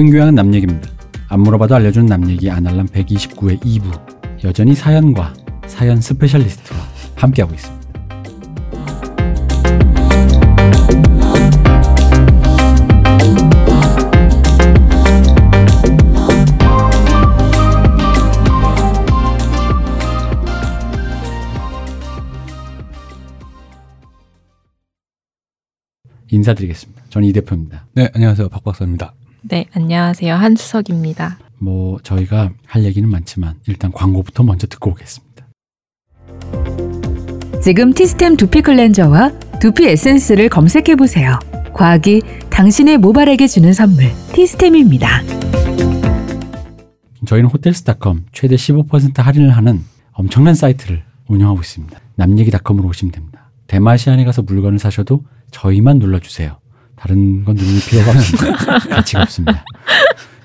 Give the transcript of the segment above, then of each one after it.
모든 교양은 남 얘기입니다. 안 물어봐도 알려주는 남 얘기 안알남 129회 2부 여전히 사연과 사연 스페셜리스트와 함께하고 있습니다. 인사드리겠습니다. 저는 이 대표입니다. 네, 안녕하세요. 박 박사입니다. 네, 안녕하세요. 한수석입니다. 뭐 저희가 할 얘기는 많지만 일단 광고부터 먼저 듣고 오겠습니다. 지금 티스템 두피 클렌저와 두피 에센스를 검색해 보세요. 과학이 당신의 모발에게 주는 선물 티스템입니다. 저희는 호텔스닷컴 최대 15% 할인을 하는 엄청난 사이트를 운영하고 있습니다. 남얘기닷컴으로 오시면 됩니다. 대마시안에 가서 물건을 사셔도 저희만 눌러주세요. 다른 건 누를 필요가 없습니다. 가치가 없습니다.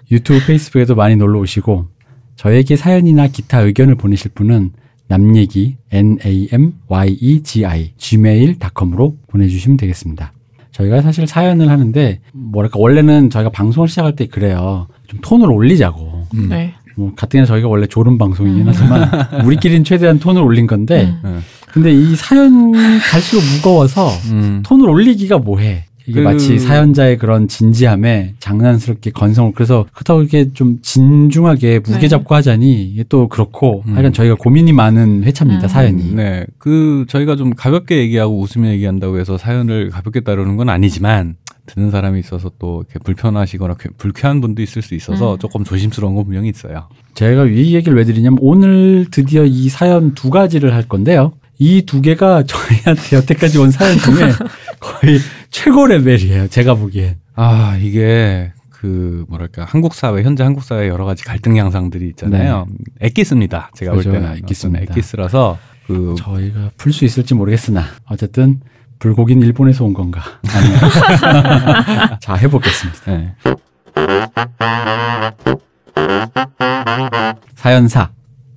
유튜브, 페이스북에도 많이 놀러 오시고 저에게 사연이나 기타 의견을 보내실 분은 남얘기 n a m y e g i gmail.com으로 보내주시면 되겠습니다. 저희가 사실 사연을 하는데 뭐랄까 원래는 저희가 방송을 시작할 때 그래요. 좀 톤을 올리자고. 음. 네. 뭐 같은 저희가 원래 졸음 방송이긴 음. 하지만 우리끼리는 최대한 톤을 올린 건데 음. 근데 이 사연 갈수록 무거워서 음. 톤을 올리기가 뭐해. 이게 그- 마치 사연자의 그런 진지함에 장난스럽게 건성을 그래서 그렇다고 이렇게 좀 진중하게 무게 네. 잡고 하자니 이게 또 그렇고 음. 하여간 저희가 고민이 많은 회차입니다 음. 사연이 네, 그 저희가 좀 가볍게 얘기하고 웃으며 얘기한다고 해서 사연을 가볍게 따르는 건 아니지만 듣는 사람이 있어서 또 이렇게 불편하시거나 쾌- 불쾌한 분도 있을 수 있어서 음. 조금 조심스러운 건 분명히 있어요. 제가 이 얘기를 왜 드리냐면 오늘 드디어 이 사연 두 가지를 할 건데요 이 두 개가 저희한테 여태까지 온 사연 중에 거의 최고 레벨이에요 제가 보기엔 아 이게 그 뭐랄까 한국 사회 현재 한국 사회 여러 가지 갈등 양상들이 있잖아요. 엑기스입니다. 제가 네. 그죠, 볼 때는 엑기스입니다. 어떤 엑기스라서 그 저희가 풀 수 있을지 모르겠으나 어쨌든 불고기는 일본에서 온 건가 자 해보겠습니다 네. 사연사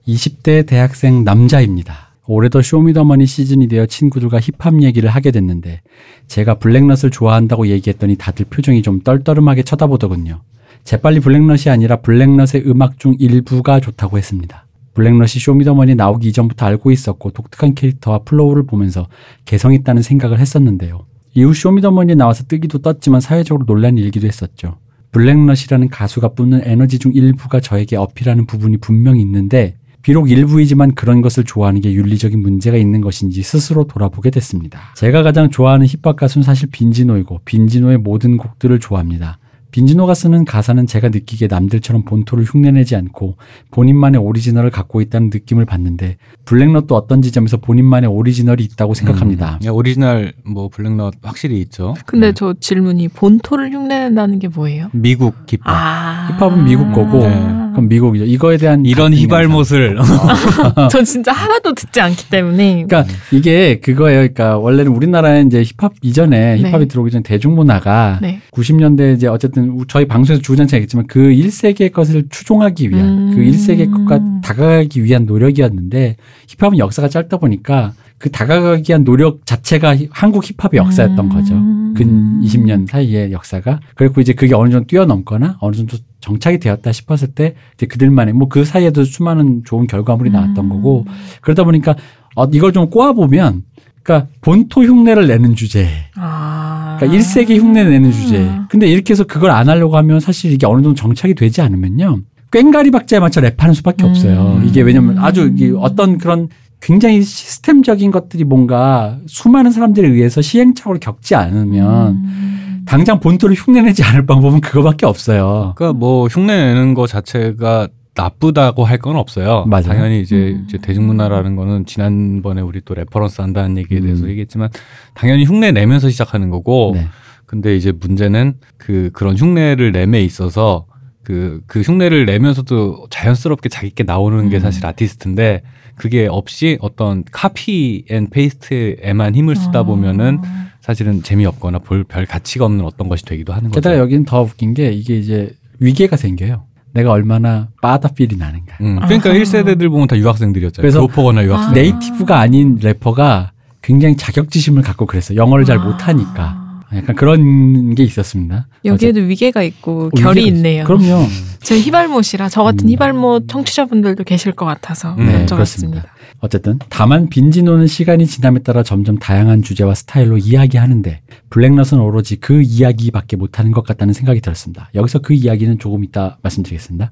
20대 대학생 남자입니다. 올해도 쇼미더머니 시즌이 되어 친구들과 힙합 얘기를 하게 됐는데 제가 블랙넛을 좋아한다고 얘기했더니 다들 표정이 좀 떨떠름하게 쳐다보더군요. 재빨리 블랙넛이 아니라 블랙넛의 음악 중 일부가 좋다고 했습니다. 블랙넛이 쇼미더머니 나오기 이전부터 알고 있었고 독특한 캐릭터와 flow를 보면서 개성 있다는 생각을 했었는데요. 이후 쇼미더머니에 나와서 뜨기도 떴지만 사회적으로 논란이 일기도 했었죠. 블랙넛이라는 가수가 뿜는 에너지 중 일부가 저에게 어필하는 부분이 분명히 있는데 비록 일부이지만 그런 것을 좋아하는 게 윤리적인 문제가 있는 것인지 스스로 돌아보게 됐습니다. 제가 가장 좋아하는 힙합 가수는 사실 빈지노이고 빈지노의 모든 곡들을 좋아합니다. 빈지노가 쓰는 가사는 제가 느끼기에 남들처럼 본토를 흉내내지 않고 본인만의 오리지널을 갖고 있다는 느낌을 받는데 블랙넛도 어떤 지점에서 본인만의 오리지널이 있다고 생각합니다. 음, 오리지널 뭐 블랙넛 확실히 있죠. 근데 네. 저 질문이 본토를 흉내낸다는 게 뭐예요? 미국 힙합 아. 힙합은 미국 거고 네. 그럼 미국이죠. 이거에 대한 이런 희발못을 전 진짜 하나도 듣지 않기 때문에. 그러니까 이게 그거예요. 그러니까 원래는 우리나라에 이제 힙합 이전에 네. 힙합이 들어오기 전 대중문화가 네. 90년대 이제 어쨌든 저희 방송에서 주구장창 얘기했지만 그 1세기의 것을 추종하기 위한 음. 그 1세기의 것과 다가가기 위한 노력이었는데 힙합은 역사가 짧다 보니까 그 다가가기 위한 노력 자체가 히- 한국 힙합의 역사였던 음. 거죠. 근 20년 사이의 역사가. 그리고 이제 그게 어느 정도 뛰어넘거나 어느 정도 정착이 되었다 싶었을 때 이제 그들만의 뭐 그 사이에도 수많은 좋은 결과물이 나왔던 음. 거고 그러다 보니까 어, 이걸 좀 꼬아보면 그러니까 본토 흉내를 내는 주제. 아. 그러니까 1세기 흉내 내는 주제. 음. 근데 이렇게 해서 그걸 안 하려고 하면 사실 이게 어느 정도 정착이 되지 않으면요. 꽹가리 박자에 맞춰 랩하는 수밖에 음. 없어요. 이게 왜냐면 아주 이게 어떤 그런 굉장히 시스템적인 것들이 뭔가 수많은 사람들에 의해서 시행착오를 겪지 않으면 음. 당장 본토를 흉내내지 않을 방법은 그거밖에 없어요. 그러니까 뭐 흉내내는 거 자체가 나쁘다고 할 건 없어요. 맞아요. 당연히 이제, 음. 이제 대중문화라는 거는 지난번에 우리 또 reference 한다는 얘기에 대해서 음. 얘기했지만 당연히 흉내 내면서 시작하는 거고 네. 근데 이제 문제는 그 그런 흉내를 내에 있어서 그, 그 흉내를 내면서도 자연스럽게 자기 게 나오는 게 음. 사실 아티스트인데 그게 없이 어떤 copy and paste에만 힘을 쓰다 보면은 아. 사실은 재미없거나 볼 별 가치가 없는 어떤 것이 되기도 하는 거죠. 게다가 여기는 더 웃긴 게 이게 이제 위계가 생겨요. 내가 얼마나 빠다 feel이 나는가. 음, 그러니까 아하. 1세대들 보면 다 유학생들이었잖아요. 그래서 교포거나 유학생. 아. native가 아닌 래퍼가 굉장히 자격지심을 갖고 그랬어. 영어를 잘 아. 못하니까. 약간 그런 게 있었습니다. 여기에도 위계가 있고 어, 결이 위계가 있네요. 그럼요. 제 힙알못이라 저 같은 음. 힙알못 청취자분들도 계실 것 같아서 네, 여쭤봤습니다. 어쨌든 다만 빈지노는 시간이 지남에 따라 점점 다양한 주제와 스타일로 이야기하는데 블랙넛은 오로지 그 이야기밖에 못하는 것 같다는 생각이 들었습니다. 여기서 그 이야기는 조금 이따 말씀드리겠습니다.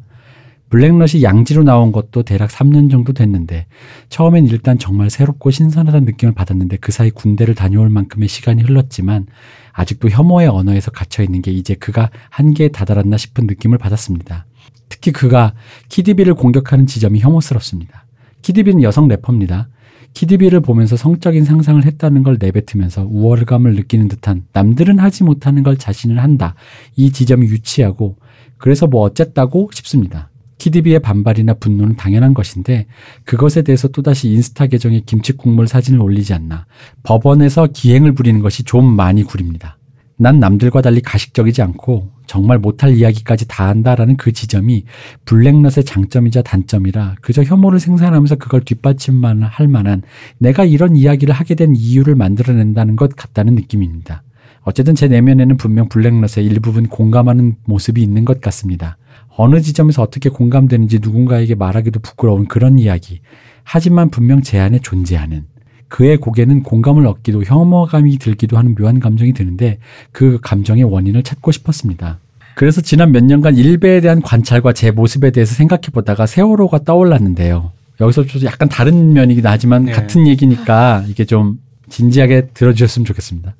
블랙넛이 양지로 나온 것도 대략 3년 정도 됐는데 처음엔 일단 정말 새롭고 신선하다는 느낌을 받았는데 그 사이 군대를 다녀올 만큼의 시간이 흘렀지만 아직도 혐오의 언어에서 갇혀 있는 게 이제 그가 한계에 다다랐나 싶은 느낌을 받았습니다. 특히 그가 키디비를 공격하는 지점이 혐오스럽습니다. 키디비는 여성 래퍼입니다. 키디비를 보면서 성적인 상상을 했다는 걸 내뱉으면서 우월감을 느끼는 듯한 남들은 하지 못하는 걸 자신은 한다. 이 지점이 유치하고 그래서 뭐 어쨌다고 싶습니다. 키디비의 반발이나 분노는 당연한 것인데 그것에 대해서 또다시 인스타 계정에 김치 국물 사진을 올리지 않나 법원에서 기행을 부리는 것이 좀 많이 구립니다. 난 남들과 달리 가식적이지 않고 정말 못할 이야기까지 다 한다라는 그 지점이 블랙넛의 장점이자 단점이라 그저 혐오를 생산하면서 그걸 뒷받침만 할 만한 내가 이런 이야기를 하게 된 이유를 만들어낸다는 것 같다는 느낌입니다. 어쨌든 제 내면에는 분명 블랙넛의 일부분 공감하는 모습이 있는 것 같습니다. 어느 지점에서 어떻게 공감되는지 누군가에게 말하기도 부끄러운 그런 이야기. 하지만 분명 제 안에 존재하는 그의 곡에는 공감을 얻기도 혐오감이 들기도 하는 묘한 감정이 드는데 그 감정의 원인을 찾고 싶었습니다. 그래서 지난 몇 년간 일베에 대한 관찰과 제 모습에 대해서 생각해 보다가 세월호가 떠올랐는데요. 여기서 좀 약간 다른 면이긴 하지만 네. 같은 얘기니까 이게 좀 진지하게 들어주셨으면 좋겠습니다.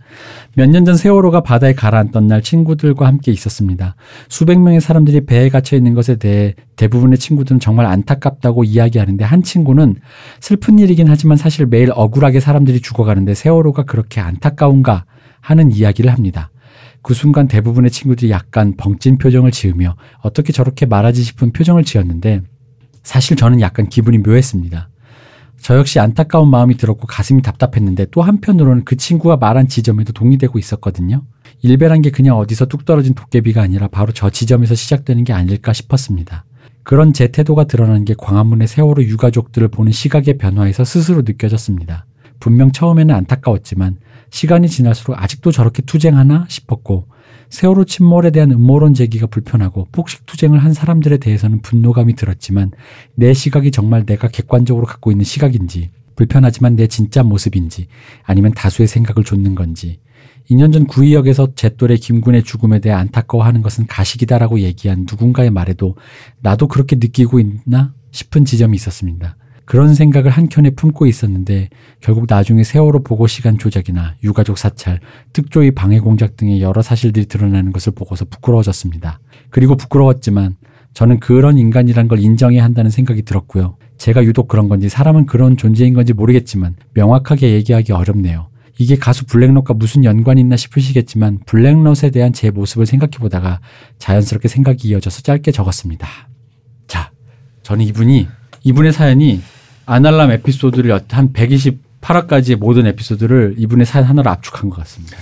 몇 년 전 세월호가 바다에 가라앉던 날 친구들과 함께 있었습니다. 수백 명의 사람들이 배에 갇혀 있는 것에 대해 대부분의 친구들은 정말 안타깝다고 이야기하는데 한 친구는 슬픈 일이긴 하지만 사실 매일 억울하게 사람들이 죽어가는데 세월호가 그렇게 안타까운가 하는 이야기를 합니다. 그 순간 대부분의 친구들이 약간 벙찐 표정을 지으며 어떻게 저렇게 말하지 싶은 표정을 지었는데 사실 저는 약간 기분이 묘했습니다. 저 역시 안타까운 마음이 들었고 가슴이 답답했는데 또 한편으로는 그 친구가 말한 지점에도 동의되고 있었거든요. 일배란 게 그냥 어디서 뚝 떨어진 도깨비가 아니라 바로 저 지점에서 시작되는 게 아닐까 싶었습니다. 그런 제 태도가 드러나는 게 광화문의 세월호 유가족들을 보는 시각의 변화에서 스스로 느껴졌습니다. 분명 처음에는 안타까웠지만 시간이 지날수록 아직도 저렇게 투쟁하나 싶었고 세월호 침몰에 대한 음모론 제기가 불편하고 폭식 투쟁을 한 사람들에 대해서는 분노감이 들었지만 내 시각이 정말 내가 객관적으로 갖고 있는 시각인지 불편하지만 내 진짜 모습인지 아니면 다수의 생각을 좇는 건지 2년 전 구의역에서 제 또래 김군의 죽음에 대해 안타까워하는 것은 가식이다라고 얘기한 누군가의 말에도 나도 그렇게 느끼고 있나 싶은 지점이 있었습니다. 그런 생각을 한켠에 품고 있었는데 결국 나중에 세월호 보고 시간 조작이나 유가족 사찰, 특조위 방해 공작 등의 여러 사실들이 드러나는 것을 보고서 부끄러워졌습니다. 그리고 부끄러웠지만 저는 그런 인간이란 걸 인정해야 한다는 생각이 들었고요. 제가 유독 그런 건지 사람은 그런 존재인 건지 모르겠지만 명확하게 얘기하기 어렵네요. 이게 가수 블랙넛과 무슨 연관이 있나 싶으시겠지만 블랙넛에 대한 제 모습을 생각해 보다가 자연스럽게 생각이 이어져서 짧게 적었습니다. 자, 저는 이분이 이분의 사연이 아날람 에피소드를 한 128화까지의 모든 에피소드를 이분의 사연 하나로 압축한 것 같습니다.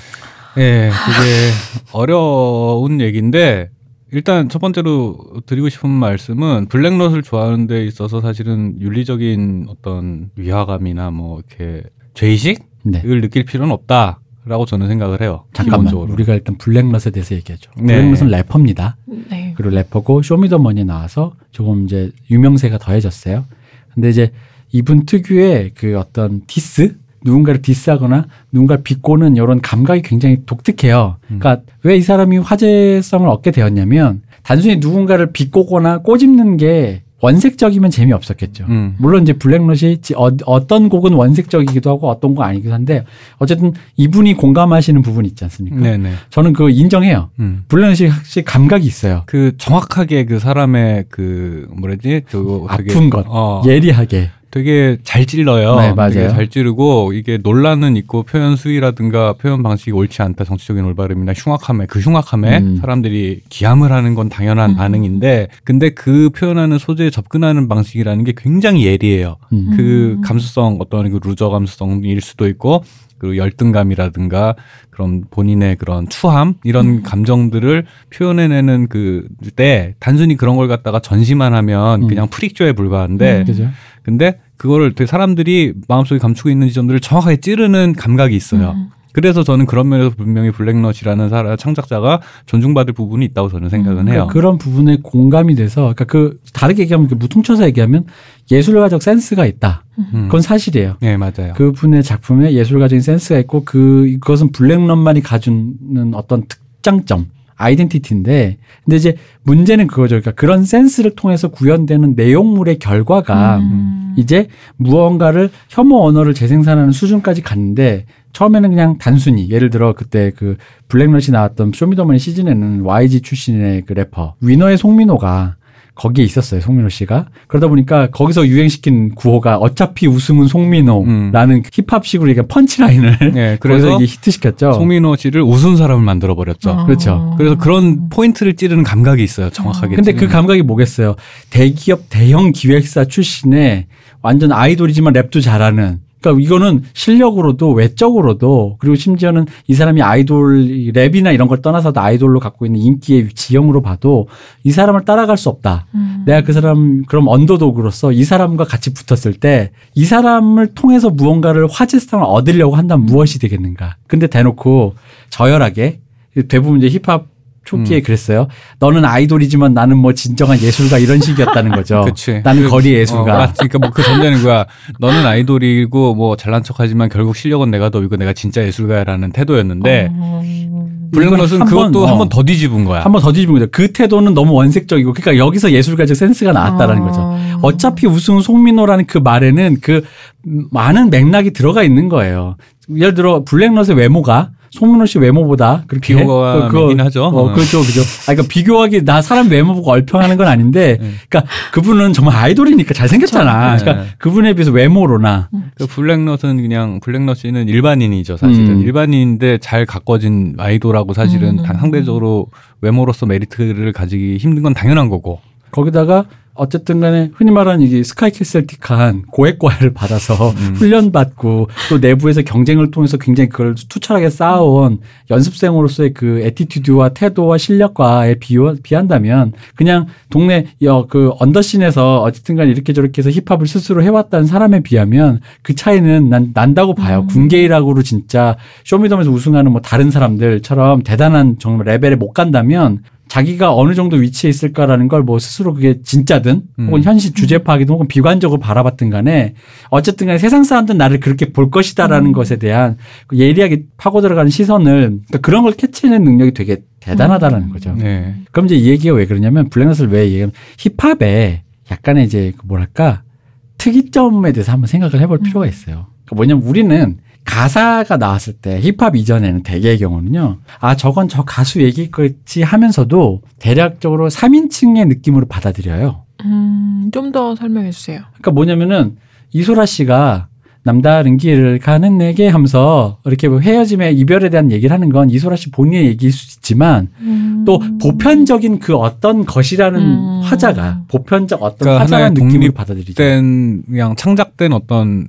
예, 그게 어려운 얘기인데 일단 첫 번째로 드리고 싶은 말씀은 블랙넛을 좋아하는 데 있어서 사실은 윤리적인 어떤 위화감이나 뭐 이렇게 죄의식을 네. 느낄 필요는 없다 라고 저는 생각을 해요. 잠깐만. 기본적으로. 우리가 일단 블랙넛에 대해서 얘기하죠. 네. 블랙넛은 래퍼입니다. 네. 그리고 래퍼고 쇼미더머니에 나와서 조금 이제 유명세가 더해졌어요. 근데 이제 이분 특유의 그 어떤 디스 누군가를 디스하거나 누군가를 비꼬는 이런 감각이 굉장히 독특해요. 그러니까 왜 이 사람이 화제성을 얻게 되었냐면 단순히 누군가를 비꼬거나 꼬집는 게 원색적이면 재미없었겠죠. 음. 물론 이제 블랙넛이 지- 어, 어떤 곡은 원색적이기도 하고 어떤 거 아니기도 한데 어쨌든 이분이 공감하시는 부분이 있지 않습니까? 네네. 저는 그거 인정해요. 음. 블랙넛이 확실히 감각이 있어요. 그 정확하게 그 사람의 그 뭐라지 그 아픈 것, 어, 예리하게. 되게 잘 찔러요. 네, 맞아요. 되게 잘 찌르고 이게 논란은 있고 표현 수위라든가 표현 방식이 옳지 않다 정치적인 올바름이나 흉악함에 그 흉악함에 음. 사람들이 기함을 하는 건 당연한 음. 반응인데 근데 그 표현하는 소재에 접근하는 방식이라는 게 굉장히 예리해요. 음. 그 음. 감수성 어떤 그 loser 감수성일 수도 있고 그리고 열등감이라든가 그런 본인의 그런 추함 이런 음. 감정들을 표현해내는 그 때 단순히 그런 걸 갖다가 전시만 하면 음. 그냥 프릭조에 불과한데 음. 그죠? 근데 그거를 되게 사람들이 마음속에 감추고 있는 지점들을 정확하게 찌르는 감각이 있어요. 음. 그래서 저는 그런 면에서 분명히 블랙넛이라는 사람 창작자가 존중받을 부분이 있다고 저는 생각은 해요. 그러니까 그런 부분에 공감이 돼서 그러니까 그 다르게 얘기하면 그 무퉁쳐서 얘기하면 예술가적 센스가 있다. 음. 그건 사실이에요. 네 맞아요. 그분의 작품에 예술가적인 센스가 있고 그 그것은 블랙넛만이 가지는 어떤 특장점 아이덴티티인데 근데 이제 문제는 그거죠. 그러니까 그런 센스를 통해서 구현되는 내용물의 결과가 음. 이제 무언가를 혐오 언어를 재생산하는 수준까지 갔는데 처음에는 그냥 단순히 예를 들어 그때 그 블랙넛이 나왔던 쇼미더머니 시즌에는 YG 출신의 그 래퍼 위너의 송민호가 거기에 있었어요 송민호 씨가 그러다 보니까 거기서 유행시킨 구호가 어차피 우승은 송민호라는 힙합식으로 얘기한 punchline을 네, 그래서 이게 히트시켰죠. 송민호 씨를 우스운 사람을 만들어 버렸죠. 어. 그렇죠. 그래서 그런 포인트를 찌르는 감각이 있어요. 정확하게. 근데 그 찌르는. 감각이 뭐겠어요? 대기업 대형 기획사 출신의 완전 아이돌이지만 랩도 잘하는. 그러니까 이거는 실력으로도 외적으로도 그리고 심지어는 이 사람이 아이돌 이 랩이나 이런 걸 떠나서도 아이돌로 갖고 있는 인기의 지형으로 봐도 이 사람을 따라갈 수 없다. 음. 내가 그 사람 그럼 언더독으로서 이 사람과 같이 붙었을 때 이 사람을 통해서 무언가를 화제성을 얻으려고 한다면 무엇이 되겠는가? 근데 대놓고 저열하게 대부분 이제 힙합 초기에 음. 그랬어요. 너는 아이돌이지만 나는 뭐 진정한 예술가 이런 식이었다는 거죠. 그치. 나는 그- 거리 어, 예술가. 맞지. 그러니까 뭐 그 전제는 거야. 너는 아이돌이고 뭐 잘난 척하지만 결국 실력은 내가 더 이고 내가 진짜 예술가야라는 태도였는데 어. 블랙넛은 그것도 어. 한번 더 뒤집은 거야. 한 번 더 뒤집은 거죠. 그 태도는 너무 원색적이고, 그러니까 여기서 예술가적 센스가 나왔다라는 어. 거죠. 어차피 우승은 송민호라는 그 말에는 그 많은 맥락이 들어가 있는 거예요. 예를 들어 블랙넛의 외모가 송민호 씨 외모보다 그렇게 비호감이긴 그거- 하죠. 어, 어. 그렇죠, 그죠. 아, 그러니까 비교하기 나 사람 외모 보고 얼평하는 건 아닌데, 네. 그러니까 그분은 정말 아이돌이니까 잘생겼잖아. 그쵸. 그러니까 네. 그분에 비해서 외모로나 그 블랙넛은 그냥 블랙넛이는 일반인이죠 사실은 음. 일반인인데 잘 가꿔진 아이돌하고 사실은 음. 다 상대적으로 외모로서 메리트를 가지기 힘든 건 당연한 거고 거기다가 어쨌든 간에 흔히 말하는 이게 스카이캐슬틱한 고액과외를 받아서 음. 훈련받고 또 내부에서 경쟁을 통해서 굉장히 그걸 투철하게 쌓아온 연습생으로서의 그 attitude와 태도와 실력과에 비유, 비한다면 그냥 동네 여, 그 underscene에서 어쨌든 간에 이렇게 저렇게 해서 힙합을 스스로 해왔다는 사람에 비하면 그 차이는 난, 난다고 봐요. 음. 군계일학으로 진짜 쇼미더머니에서 우승하는 뭐 다른 사람들처럼 대단한 정말 레벨에 못 간다면 자기가 어느 정도 위치에 있을까라는 걸 뭐 스스로 그게 진짜든 음. 혹은 현실 주제 파악이든 혹은 비관적으로 바라봤든 간에 어쨌든 간에 세상 사람들은 나를 그렇게 볼 것이다라는 음. 것에 대한 그 예리하게 파고 들어가는 시선을 그러니까 그런 걸 캐치해낸 능력이 되게 대단하다라는 거죠. 네. 그럼 이제 이 얘기가 왜 그러냐면 블랙넛을 왜 얘기하면 힙합에 약간의 이제 그 뭐랄까 특이점에 대해서 한번 생각을 해볼 필요가 있어요. 그러니까 뭐냐면 우리는 가사가 나왔을 때 힙합 이전에는 대개의 경우는요. 아 저건 저 가수 얘기겠지 하면서도 대략적으로 3인칭의 느낌으로 받아들여요. 음, 좀 더 설명해 주세요. 그러니까 뭐냐면은 이소라 씨가 남다른 길을 가는 내게 하면서 이렇게 뭐 헤어짐에 이별에 대한 얘기를 하는 건 이소라 씨 본인의 얘기일 수 있지만 또 보편적인 그 어떤 것이라는 음. 화자가 보편적 어떤 그러니까 화자라는 하나의 느낌으로 받아들이죠. 된 그냥 창작된 어떤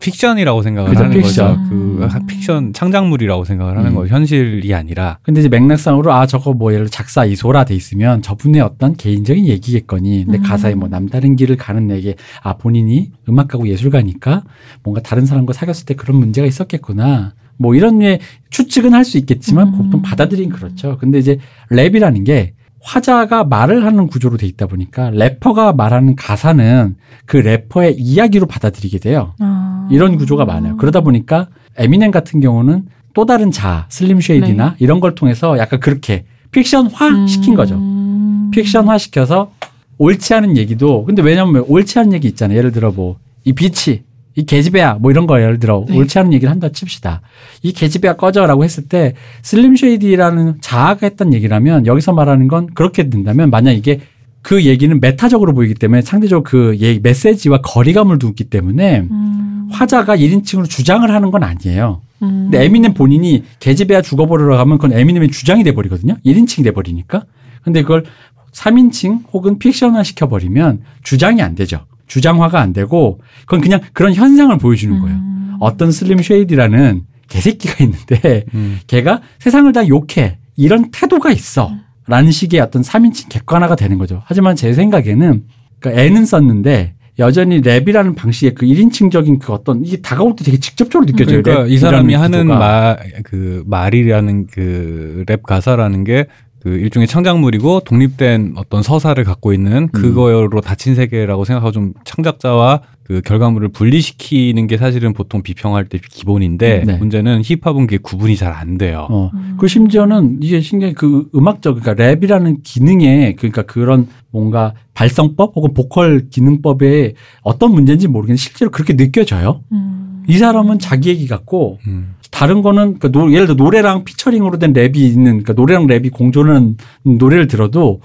픽션이라고 생각을 그죠, 하는 픽션. 거죠. 그 음. 픽션 창작물이라고 생각을 하는 음. 거죠. 현실이 아니라. 근데 이제 맥락상으로 아 저거 뭐 예를 들어 작사 이소라 돼 있으면 저분의 어떤 개인적인 얘기겠거니. 근데 음. 가사에 뭐 남다른 길을 가는 내게 아 본인이 음악가고 예술가니까 뭔가 다른 사람과 사귀었을 때 그런 문제가 있었겠구나. 뭐 이런 류의 추측은 할 수 있겠지만 음. 보통 받아들인 그렇죠. 근데 이제 랩이라는 게 화자가 말을 하는 구조로 돼 있다 보니까 래퍼가 말하는 가사는 그 래퍼의 이야기로 받아들이게 돼요. 아. 이런 구조가 많아요. 그러다 보니까 에미넴 같은 경우는 또 다른 자, 슬림 쉐이디나 이런 걸 통해서 약간 그렇게 픽션화 시킨 거죠. 음. 픽션화 시켜서 옳지 않은 얘기도 근데 왜냐면 옳지 않은 얘기 있잖아요. 예를 들어 뭐 이 빛이 이 계집애야 뭐 이런 거 예를 들어 네. 옳지 않은 얘기를 한다 칩시다. 이 계집애야 꺼져라고 했을 때 슬림 쉐이디라는 자아가 했던 얘기라면 여기서 말하는 건 그렇게 된다면 만약 이게 그 얘기는 meta적으로 보이기 때문에 상대적으로 그 얘기 메시지와 거리감을 두기 때문에 음. 화자가 1인칭으로 주장을 하는 건 아니에요. 음. 근데 에미넴 본인이 계집애야 죽어버려라 하면 그건 에미넴의 주장이 돼버리거든요. 1인칭이 돼버리니까. 근데 그걸 3인칭 혹은 픽션화 시켜버리면 주장이 안 되죠. 주장화가 안 되고 그건 그냥 그런 현상을 보여주는 거예요. 음. 어떤 슬림 쉐이디라는 개새끼가 있는데 음. 걔가 세상을 다 욕해. 이런 태도가 있어. 라는 식의 어떤 3인칭 객관화가 되는 거죠. 하지만 제 생각에는 그러니까 애는 썼는데 여전히 랩이라는 방식의 그 1인칭적인 그 어떤 이게 다가올 때 되게 직접적으로 느껴져요. 그러니까 이 사람이 하는. 말 그 말이라는 그 랩 가사라는 게 그 일종의 창작물이고 독립된 어떤 서사를 갖고 있는 그거로 닫힌 세계라고 생각하고 좀 창작자와 그 결과물을 분리시키는 게 사실은 보통 비평할 때 기본인데 네. 문제는 힙합은 그게 구분이 잘 안 돼요. 어. 음. 그 심지어는 이게 신기한 그 음악적 그러니까 랩이라는 기능에 그러니까 그런 뭔가 발성법 혹은 보컬 기능법에 어떤 문제인지 모르겠는데 실제로 그렇게 느껴져요. 음. 이 사람은 자기 얘기 같고 음. 다른 거는 그 노- 예를 들어 노래랑 featuring으로 된 랩이 있는 그러니까 노래랑 랩이 공존하는 노래를 들어도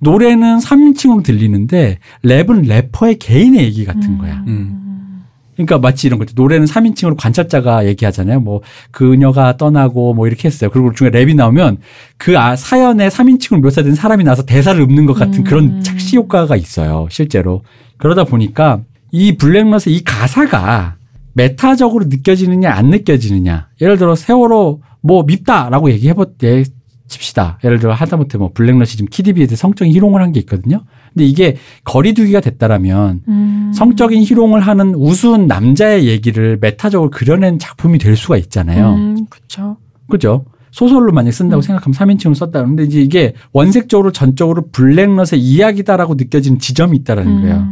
노래는 3인칭으로 들리는데 랩은 래퍼의 개인의 얘기 같은 거야. 그러니까 마치 이런 거죠. 노래는 3인칭으로 관찰자가 얘기하잖아요. 뭐 그녀가 떠나고 뭐 이렇게 했어요. 그리고 중에 랩이 나오면 그 아- 사연에 3인칭으로 묘사된 사람이 나와서 대사를 읊는 것 같은 음. 그런 착시 효과가 있어요. 실제로. 그러다 보니까 이 블랙넛의 이 가사가 메타적으로 느껴지느냐 안 느껴지느냐. 예를 들어 세월호 뭐 밉다라고 얘기해보 때 칩시다. 예를 들어 하다못해 뭐 블랙넛이 지금 키디비에 대해 성적인 희롱을 한 게 있거든요. 근데 이게 거리두기가 됐다라면 음. 성적인 희롱을 하는 우스운 남자의 얘기를 메타적으로 그려낸 작품이 될 수가 있잖아요. 음, 그렇죠. 그죠? 소설로 만약 쓴다고 음. 생각하면 3인칭으로 썼다. 그런데 이제 이게 원색적으로 전적으로 블랙넛의 이야기다라고 느껴지는 지점이 있다라는 거예요.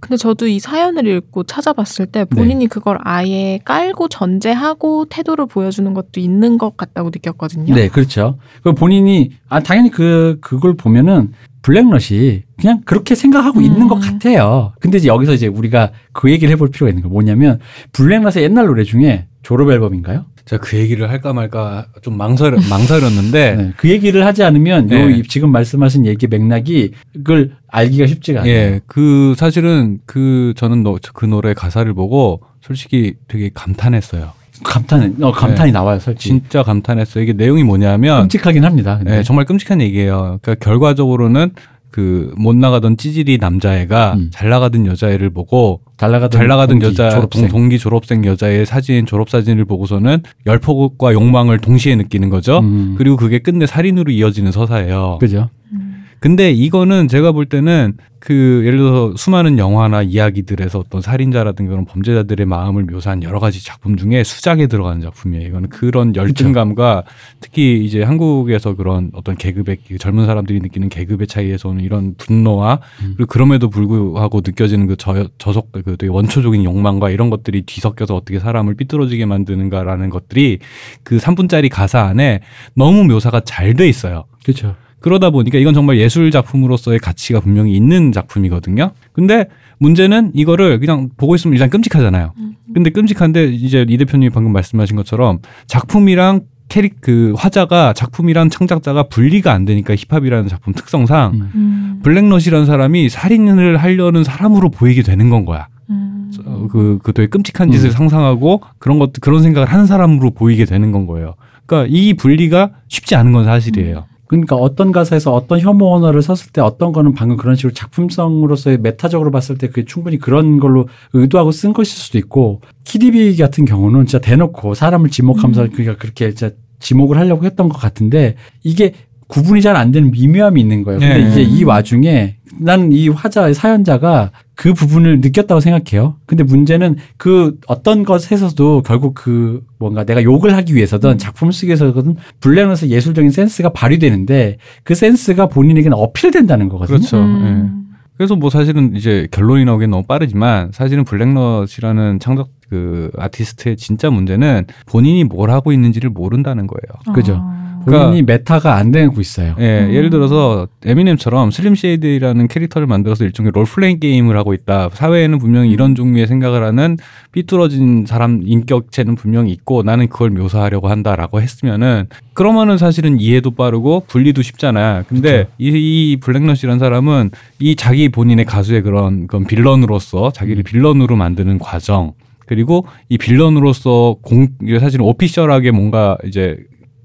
음. 근데 저도 이 사연을 읽고 찾아봤을 때 네. 본인이 그걸 아예 깔고 전제하고 태도를 보여주는 것도 있는 것 같다고 느꼈거든요. 네, 그렇죠. 그 본인이 아 당연히 그 그걸 보면은 블랙넛이 그냥 그렇게 생각하고 음. 있는 것 같아요. 근데 이제 여기서 이제 우리가 그 얘기를 해볼 필요가 있는 거 뭐냐면 블랙넛의 옛날 노래 중에 졸업 앨범인가요? 제가 그 얘기를 할까 말까 좀 망설 망설였는데 네. 그 얘기를 하지 않으면 요 네. 이- 지금 말씀하신 얘기 맥락이 그걸 알기가 쉽지가 않아요. 예, 그 사실은 그 저는 너, 그 노래 가사를 보고 솔직히 되게 감탄했어요. 감탄, 어, 감탄이 나와요, 솔직히. 진짜 감탄했어요. 이게 내용이 뭐냐면 끔찍하긴 합니다. 근데. 예, 정말 끔찍한 얘기예요. 그러니까 결과적으로는 그 못 나가던 찌질이 남자애가 음. 잘 나가던 여자애를 보고 잘 나가던, 잘 나가던 동기, 여자 졸업생. 동, 동기 졸업생 여자의 사진 졸업 사진을 보고서는 열폭과 욕망을 동시에 느끼는 거죠. 음. 그리고 그게 끝내 살인으로 이어지는 서사예요. 그죠. 음. 근데 이거는 제가 볼 때는 그 예를 들어서 수많은 영화나 이야기들에서 어떤 살인자라든가 그런 범죄자들의 마음을 묘사한 여러 가지 작품 중에 수작에 들어가는 작품이에요. 이거는 그런 열등감과 특히 이제 한국에서 그런 어떤 계급의 그 젊은 사람들이 느끼는 계급의 차이에서 오는 이런 분노와 음. 그리고 그럼에도 불구하고 느껴지는 그 저, 저속 그 되게 원초적인 욕망과 이런 것들이 뒤섞여서 어떻게 사람을 삐뚤어지게 만드는가라는 것들이 그 3분짜리 가사 안에 너무 묘사가 잘 돼 있어요. 그렇죠. 그러다 보니까 이건 정말 예술 작품으로서의 가치가 분명히 있는 작품이거든요. 근데 문제는 이거를 그냥 보고 있으면 일단 끔찍하잖아요. 음. 근데 끔찍한데 이제 이 대표님이 방금 말씀하신 것처럼 작품이랑 캐릭 그 화자가 작품이랑 창작자가 분리가 안 되니까 힙합이라는 작품 특성상 음. 음. 블랙넛이라는 사람이 살인을 하려는 사람으로 보이게 되는 건 거야. 음. 어, 그, 그 되게 끔찍한 짓을 음. 상상하고 그런 것, 그런 생각을 하는 사람으로 보이게 되는 건 거예요. 그러니까 이 분리가 쉽지 않은 건 사실이에요. 그러니까 어떤 가사에서 어떤 혐오 언어를 썼을 때 어떤 거는 방금 그런 식으로 작품성으로서의 메타적으로 봤을 때 그게 충분히 그런 걸로 의도하고 쓴 것일 수도 있고 키디비 같은 경우는 진짜 대놓고 사람을 지목하면서 음. 그러니까 그렇게 진짜 지목을 하려고 했던 것 같은데 이게 구분이 잘 안 되는 미묘함이 있는 거예요. 근데 네. 이제 이 와중에 나는 이 화자의 사연자가 그 부분을 느꼈다고 생각해요. 근데 문제는 그 어떤 것에서도 결국 그 뭔가 내가 욕을 하기 위해서든 작품을 쓰기 위해서든 블랙넛의 예술적인 센스가 발휘되는데 그 센스가 본인에게는 어필된다는 거거든요. 그렇죠. 음. 그래서 뭐 사실은 이제 결론이 나오기엔 너무 빠르지만 사실은 블랙넛이라는 창작 그 아티스트의 진짜 문제는 본인이 뭘 하고 있는지를 모른다는 거예요. 그죠. 아. 본인이 meta가 안 되고 있어요. 예, 음. 예를 들어서 에미넴처럼 슬림 쉐이디라는 캐릭터를 만들어서 일종의 롤플레잉 게임을 하고 있다. 사회에는 분명히 이런 종류의 생각을 하는 삐뚤어진 사람 인격체는 분명히 있고 나는 그걸 묘사하려고 한다라고 했으면은 그러면은 사실은 이해도 빠르고 분리도 쉽잖아. 근데 이, 이 블랙넛이라는 사람은 이 자기 본인의 가수의 그런 그런 빌런으로서 자기를 빌런으로 만드는 과정 그리고 이 빌런으로서 공 사실은 오피셜하게 뭔가 이제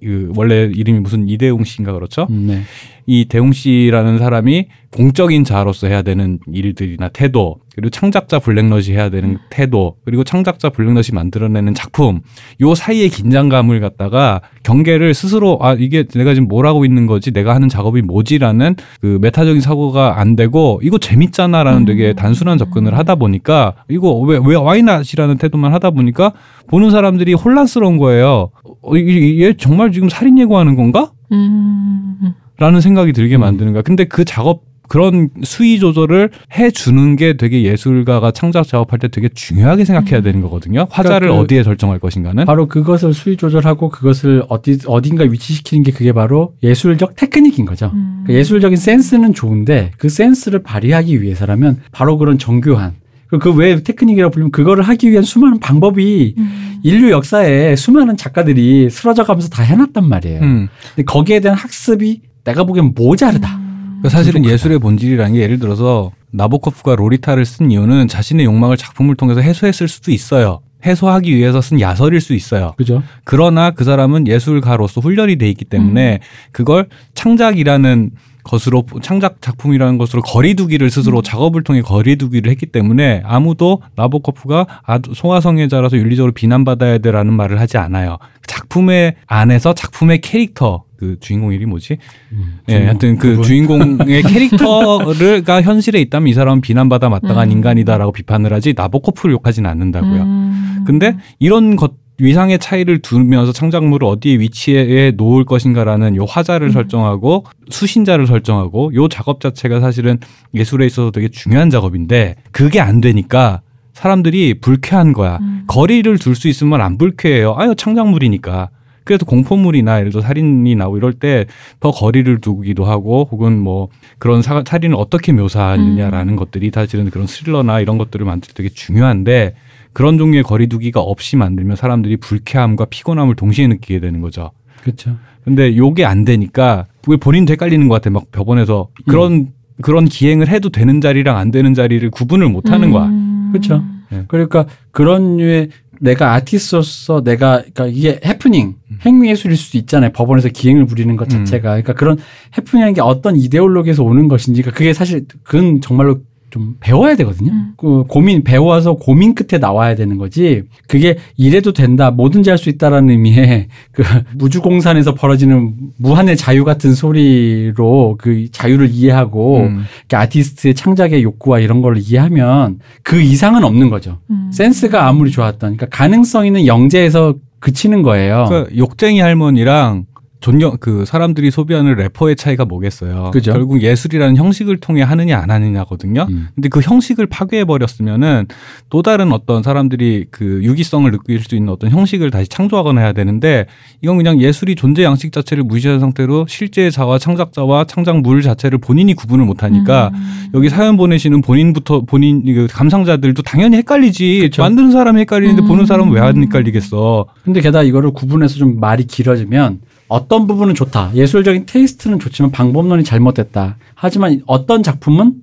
그 원래 이름이 무슨 이대웅 씨인가 그렇죠? 음, 네. 이 대웅 씨라는 사람이 공적인 자로서 해야 되는 일들이나 태도 그리고 창작자 블랙넛이 해야 되는 태도 그리고 창작자 블랙넛이 만들어내는 작품 요 사이의 긴장감을 갖다가 경계를 스스로 아 이게 내가 지금 뭘 하고 있는 거지 내가 하는 작업이 뭐지라는 그 메타적인 사고가 안 되고 이거 재밌잖아라는 음. 되게 단순한 접근을 하다 보니까 이거 왜 왜 와이낫이라는 태도만 하다 보니까 보는 사람들이 혼란스러운 거예요. 어, 이- 얘 정말 지금 살인 예고하는 건가? 음. 라는 생각이 들게 만드는 거야. 근데 그 작업 그런 수위 조절을 해 주는 게 되게 예술가가 창작 작업할 때 되게 중요하게 생각해야 되는 거거든요. 화자를 그- 어디에 설정할 것인가는. 바로 그것을 수위 조절하고 그것을 어디 어딘가 위치시키는 게 그게 바로 예술적 테크닉인 거죠. 음. 그러니까 예술적인 센스는 좋은데 그 센스를 발휘하기 위해서라면 바로 그런 정교한 그왜 테크닉이라고 불리면 그거를 하기 위한 수많은 방법이 음. 인류 역사에 수많은 작가들이 쓰러져 가면서 다 해놨단 말이에요. 음. 근데 거기에 대한 학습이 내가 보기엔 모자르다. 그러니까 사실은 부족하다. 예술의 본질이라는 게 예를 들어서 나보코프가 로리타를 쓴 이유는 자신의 욕망을 작품을 통해서 해소했을 수도 있어요. 해소하기 위해서 쓴 야설일 수 있어요. 그죠? 그러나 그 사람은 예술가로서 훈련이 돼 있기 때문에 그걸 창작이라는 것으로 창작 작품이라는 것으로 거리두기를 스스로 작업을 통해 거리두기를 했기 때문에 아무도 나보코프가 소아성애자라서 윤리적으로 비난받아야 돼라는 말을 하지 않아요. 작품의 안에서 작품의 캐릭터 그 주인공 이름이 뭐지? 음, 예, 하여튼 그 그분. 주인공의 캐릭터가 현실에 있다면 이 사람은 비난받아 마땅한 음. 인간이다라고 비판을 하지 나보코프를 욕하지는 않는다고요. 음. 근데 이런 것 위상의 차이를 두면서 창작물을 어디에 위치해 놓을 것인가라는 요 화자를 음. 설정하고 수신자를 설정하고 요 작업 자체가 사실은 예술에 있어서 되게 중요한 작업인데 그게 안 되니까 사람들이 불쾌한 거야. 음. 거리를 둘 수 있으면 안 불쾌해요. 아유 창작물이니까. 그래서 공포물이나 예를 들어 살인이 나오고 이럴 때 더 거리를 두기도 하고 혹은 뭐 그런 사, 살인을 어떻게 묘사하느냐라는 음. 것들이 사실은 그런 스릴러나 이런 것들을 만들 때 되게 중요한데 그런 종류의 거리두기가 없이 만들면 사람들이 불쾌함과 피곤함을 동시에 느끼게 되는 거죠. 그렇죠. 근데 요게 안 되니까 왜 본인도 헷갈리는 것 같아. 막 법원에서 그런 그런 기행을 해도 되는 자리랑 안 되는 자리를 구분을 못 하는 거야. 음. 그렇죠. 그러니까 그런 류의 내가 아티스트로서 내가 그러니까 이게 해프닝 행위예술일 수도 있잖아요. 법원에서 기행을 부리는 것 음. 자체가 그러니까 그런 해프닝이라는 게 어떤 이데올로기에서 오는 것인지 그러니까 그게 사실 그건 정말로 좀 배워야 되거든요. 음. 그 고민 배워서 고민 끝에 나와야 되는 거지. 그게 이래도 된다, 뭐든지 할 수 있다라는 의미의 그 우주공산에서 벌어지는 무한의 자유 같은 소리로 그 자유를 이해하고 음. 아티스트의 창작의 욕구와 이런 걸 이해하면 그 이상은 없는 거죠. 음. 센스가 아무리 좋았던, 그러니까 가능성 있는 영재에서 그치는 거예요. 그 욕쟁이 할머니랑 존경 그 사람들이 소비하는 래퍼의 차이가 뭐겠어요. 그죠. 결국 예술이라는 형식을 통해 하느냐 안 하느냐거든요. 음. 근데 그 형식을 파괴해 버렸으면은 또 다른 어떤 사람들이 그 유기성을 느낄 수 있는 어떤 형식을 다시 창조하거나 해야 되는데 이건 그냥 예술이 존재 양식 자체를 무시한 상태로 실제자와 창작자와 창작물 자체를 본인이 구분을 못 하니까 음. 여기 사연 보내시는 본인부터 본인 그 감상자들도 당연히 헷갈리지. 그쵸. 만드는 사람이 헷갈리는데 음. 보는 사람은 왜 안 헷갈리겠어. 근데 게다가 이거를 구분해서 좀 말이 길어지면 어떤 부분은 좋다. 예술적인 테이스트는 좋지만 방법론이 잘못됐다. 하지만 어떤 작품은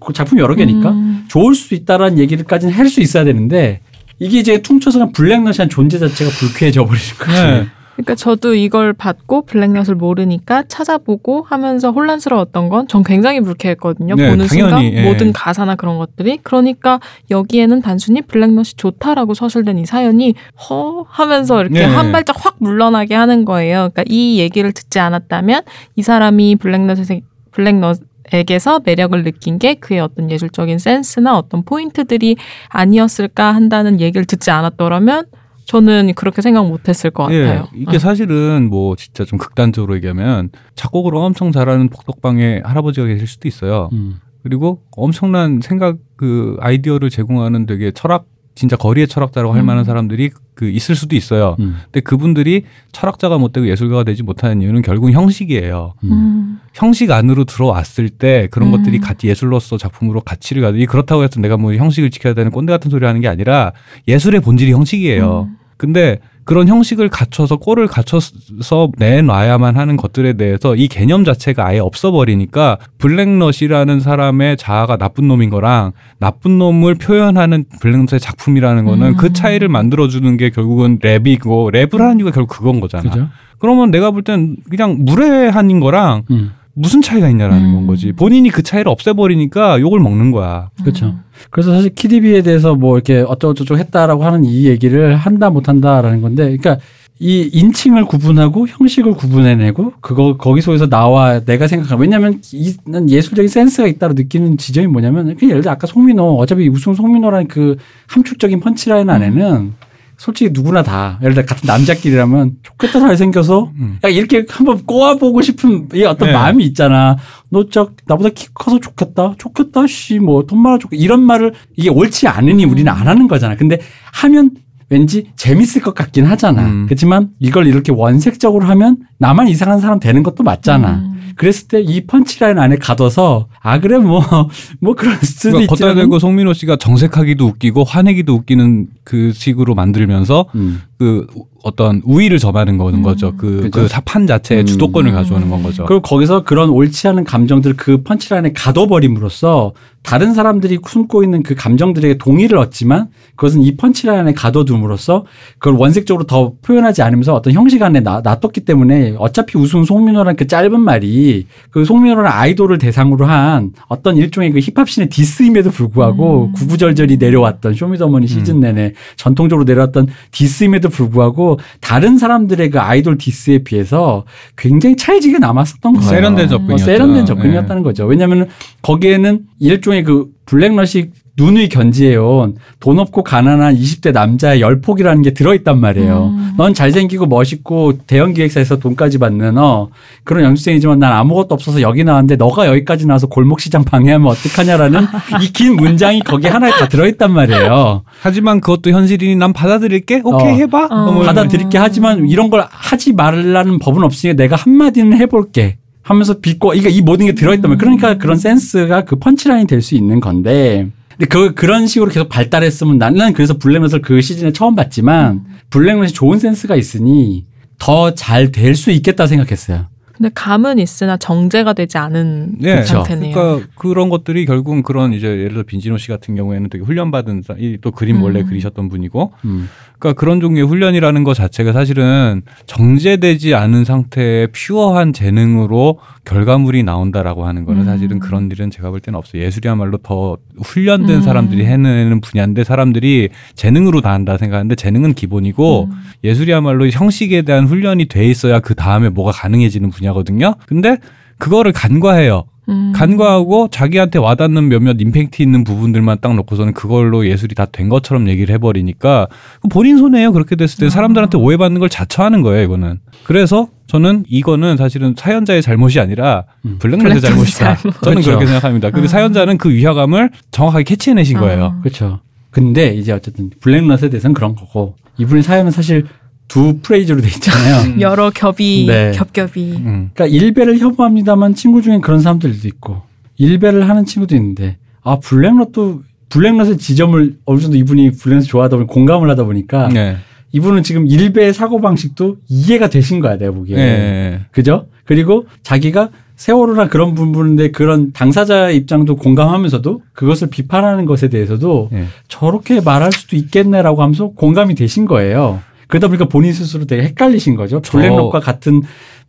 그 작품 여러 개니까 음. 좋을 수 있다라는 얘기를까지는 할 수 있어야 되는데 이게 이제 퉁쳐서 그냥 블랙넛이한 존재 자체가 불쾌해져 버리는 거지. 네. 그러니까 저도 이걸 받고 블랙넛을 모르니까 찾아보고 하면서 혼란스러웠던 건 전 굉장히 불쾌했거든요. 네, 보는 순간 당연히, 예. 모든 가사나 그런 것들이 그러니까 여기에는 단순히 블랙넛이 좋다라고 서술된 이 사연이 허 하면서 이렇게 네. 한 발짝 확 물러나게 하는 거예요. 그러니까 이 얘기를 듣지 않았다면 이 사람이 블랙넛에서 블랙넛 에게서 매력을 느낀 게 그의 어떤 예술적인 센스나 어떤 포인트들이 아니었을까 한다는 얘기를 듣지 않았더라면 저는 그렇게 생각 못했을 것 같아요. 예, 이게 사실은 뭐 진짜 좀 극단적으로 얘기하면 작곡을 엄청 잘하는 복덕방에 할아버지가 계실 수도 있어요. 음. 그리고 엄청난 생각 그 아이디어를 제공하는 되게 철학 진짜 거리의 철학자라고 할 음. 만한 사람들이 그 있을 수도 있어요. 음. 근데 그분들이 철학자가 못 되고 예술가가 되지 못하는 이유는 결국 형식이에요. 음. 음. 형식 안으로 들어왔을 때 그런 음. 것들이 같이 예술로서 작품으로 가치를 가지고 그렇다고 해서 내가 뭐 형식을 지켜야 되는 꼰대 같은 소리 하는 게 아니라 예술의 본질이 형식이에요. 음. 근데 그런 형식을 갖춰서 꼴을 갖춰서 내놔야만 하는 것들에 대해서 이 개념 자체가 아예 없어버리니까 블랙넛이라는 사람의 자아가 나쁜 놈인 거랑 나쁜 놈을 표현하는 블랙넛의 작품이라는 거는 음. 그 차이를 만들어주는 게 결국은 랩이고 랩을 하는 이유가 결국 그건 거잖아. 그죠? 그러면 내가 볼 땐 그냥 무례한인 거랑 음. 무슨 차이가 있냐라는 음. 건 거지. 본인이 그 차이를 없애버리니까 욕을 먹는 거야. 그렇죠. 그래서 사실 키디비에 대해서 뭐 이렇게 어쩌고저쩌고 했다라고 하는 이 얘기를 한다 못한다라는 건데, 그러니까 이 인칭을 구분하고 형식을 구분해내고 그거 거기서에서 나와 내가 생각한 왜냐하면 이난 예술적인 센스가 있다고 느끼는 지점이 뭐냐면 그 예를 들어 아까 송민호 어차피 우승 송민호라는 그 함축적인 펀치라인 안에는 솔직히 누구나 다 예를 들어 같은 남자끼리라면 좋겠다 잘 생겨서 음. 야 이렇게 한번 꼬아보고 싶은 이 어떤 네. 마음이 있잖아. 너 저 나보다 키 커서 좋겠다. 좋겠다. 씨뭐돈 많아 좋겠다. 이런 말을 이게 옳지 않으니 우리는 안 하는 거잖아. 근데 하면 왠지 재밌을 것 같긴 하잖아. 음. 그렇지만 이걸 이렇게 원색적으로 하면 나만 이상한 사람 되는 것도 맞잖아. 음. 그랬을 때 이 펀치라인 안에 가둬서 아 그래 뭐 뭐 그럴 수도 그러니까 걷다 있지만 대고 송민호 씨가 정색하기도 웃기고 화내기도 웃기는 그 식으로 만들면서 음. 그 어떤 우위를 점하는 거는 거죠. 그, 그죠. 그 사판 자체의 음. 주도권을 가져오는 건 거죠. 그리고 거기서 그런 옳지 않은 감정들 그 punchline에 가둬버림으로써 다른 사람들이 숨고 있는 그 감정들에게 동의를 얻지만 그것은 이 punchline에 가둬둠으로써 그걸 원색적으로 더 표현하지 않으면서 어떤 형식 안에 놔, 놔뒀기 때문에 어차피 우승 송민호라는 그 짧은 말이 그 송민호라는 아이돌을 대상으로 한 어떤 일종의 그 힙합 scene의 diss임에도 불구하고 음. 구구절절이 내려왔던 쇼미더머니 시즌 내내 전통적으로 내려왔던 diss임에도 불구하고 다른 사람들의 그 아이돌 diss에 비해서 굉장히 찰지게 남았었던 거예요. 세련된 어, 접근이었죠. 세련된 예. 접근이었다는 거죠. 왜냐하면 거기에는 일종의 그 블랙넛이 누누이 견지해온 돈 없고 가난한 20대 남자의 열폭이라는 게 들어있단 말이에요. 음. 넌 잘생기고 멋있고 대형 기획사에서 돈까지 받는 어 그런 연습생이지만 난 아무것도 없어서 여기 나왔는데 너가 여기까지 나와서 골목시장 방해하면 어떡하냐라는 이 긴 문장이 거기 하나에 다 들어있단 말이에요. 하지만 그것도 현실이니 난 받아들일게. 오케이 어. 해봐. 어. 뭐 받아들일게 하지만 이런 걸 하지 말라는 법은 없으니까 내가 한마디는 해볼게 하면서 비꼬 그러니까 이 모든 게 들어있단 말이에요. 그러니까 그런 센스가 그 punchline이 될 수 있는 건데 근데 그 그런 식으로 계속 발달했으면 나는 그래서 블랙넛을 그 시즌에 처음 봤지만 블랙넛이 좋은 센스가 있으니 더 잘 될 수 있겠다 생각했어요. 근데 감은 있으나 정제가 되지 않은 네. 그쵸. 상태네요. 그러니까 그런 것들이 결국은 그런 이제 예를 들어 빈지노 씨 같은 경우에는 되게 훈련받은 사- 이또 그림 원래 음. 그리셨던 분이고 음. 그러니까 그런 종류의 훈련이라는 것 자체가 사실은 정제되지 않은 상태의 pure한 재능으로 결과물이 나온다라고 하는 거는 음. 사실은 그런 일은 제가 볼 때는 없어요. 예술이야말로 더 훈련된 음. 사람들이 해내는 분야인데 사람들이 재능으로 다 한다 생각하는데 재능은 기본이고 음. 예술이야말로 형식에 대한 훈련이 돼 있어야 그 다음에 뭐가 가능해지는 분야 거든요. 근데 그거를 간과해요. 음. 간과하고 자기한테 와닿는 몇몇 임팩트 있는 부분들만 딱 놓고서는 그걸로 예술이 다 된 것처럼 얘기를 해버리니까 본인 손해예요. 그렇게 됐을 때 아. 사람들한테 오해받는 걸 자처하는 거예요. 이거는. 그래서 저는 이거는 사실은 사연자의 잘못이 아니라 음. 블랙넛의 블랙넛의 잘못이다. 잘못. 저는 그렇죠. 그렇게 생각합니다. 그리고 아. 사연자는 그 위화감을 정확하게 캐치해내신 거예요. 아. 그렇죠. 근데 이제 어쨌든 블랙넛에 대해서는 그런 거고 이분의 사연은 사실 두 프레이즈로 돼 있잖아요. 음. 여러 겹이 네. 겹겹이 음. 그러니까 일배를 협오합니다만 친구 중에 그런 사람들도 있고 일배를 하는 친구도 있는데 아 블랙넛도 블랙넛의 지점을 어느 정도 이분이 블랙넛을 좋아하다 보니 공감을 하다 보니까 네. 이분은 지금 일배의 사고 방식도 이해가 되신 거야 내가 보기에 네. 그죠? 그리고 자기가 세월호나 그런 부분인데 그런 당사자의 입장도 공감하면서도 그것을 비판하는 것에 대해서도 네. 저렇게 말할 수도 있겠네라고 하면서 공감이 되신 거예요. 그러다 보니까 본인 스스로 되게 헷갈리신 거죠. 저- 블랙넛과 같은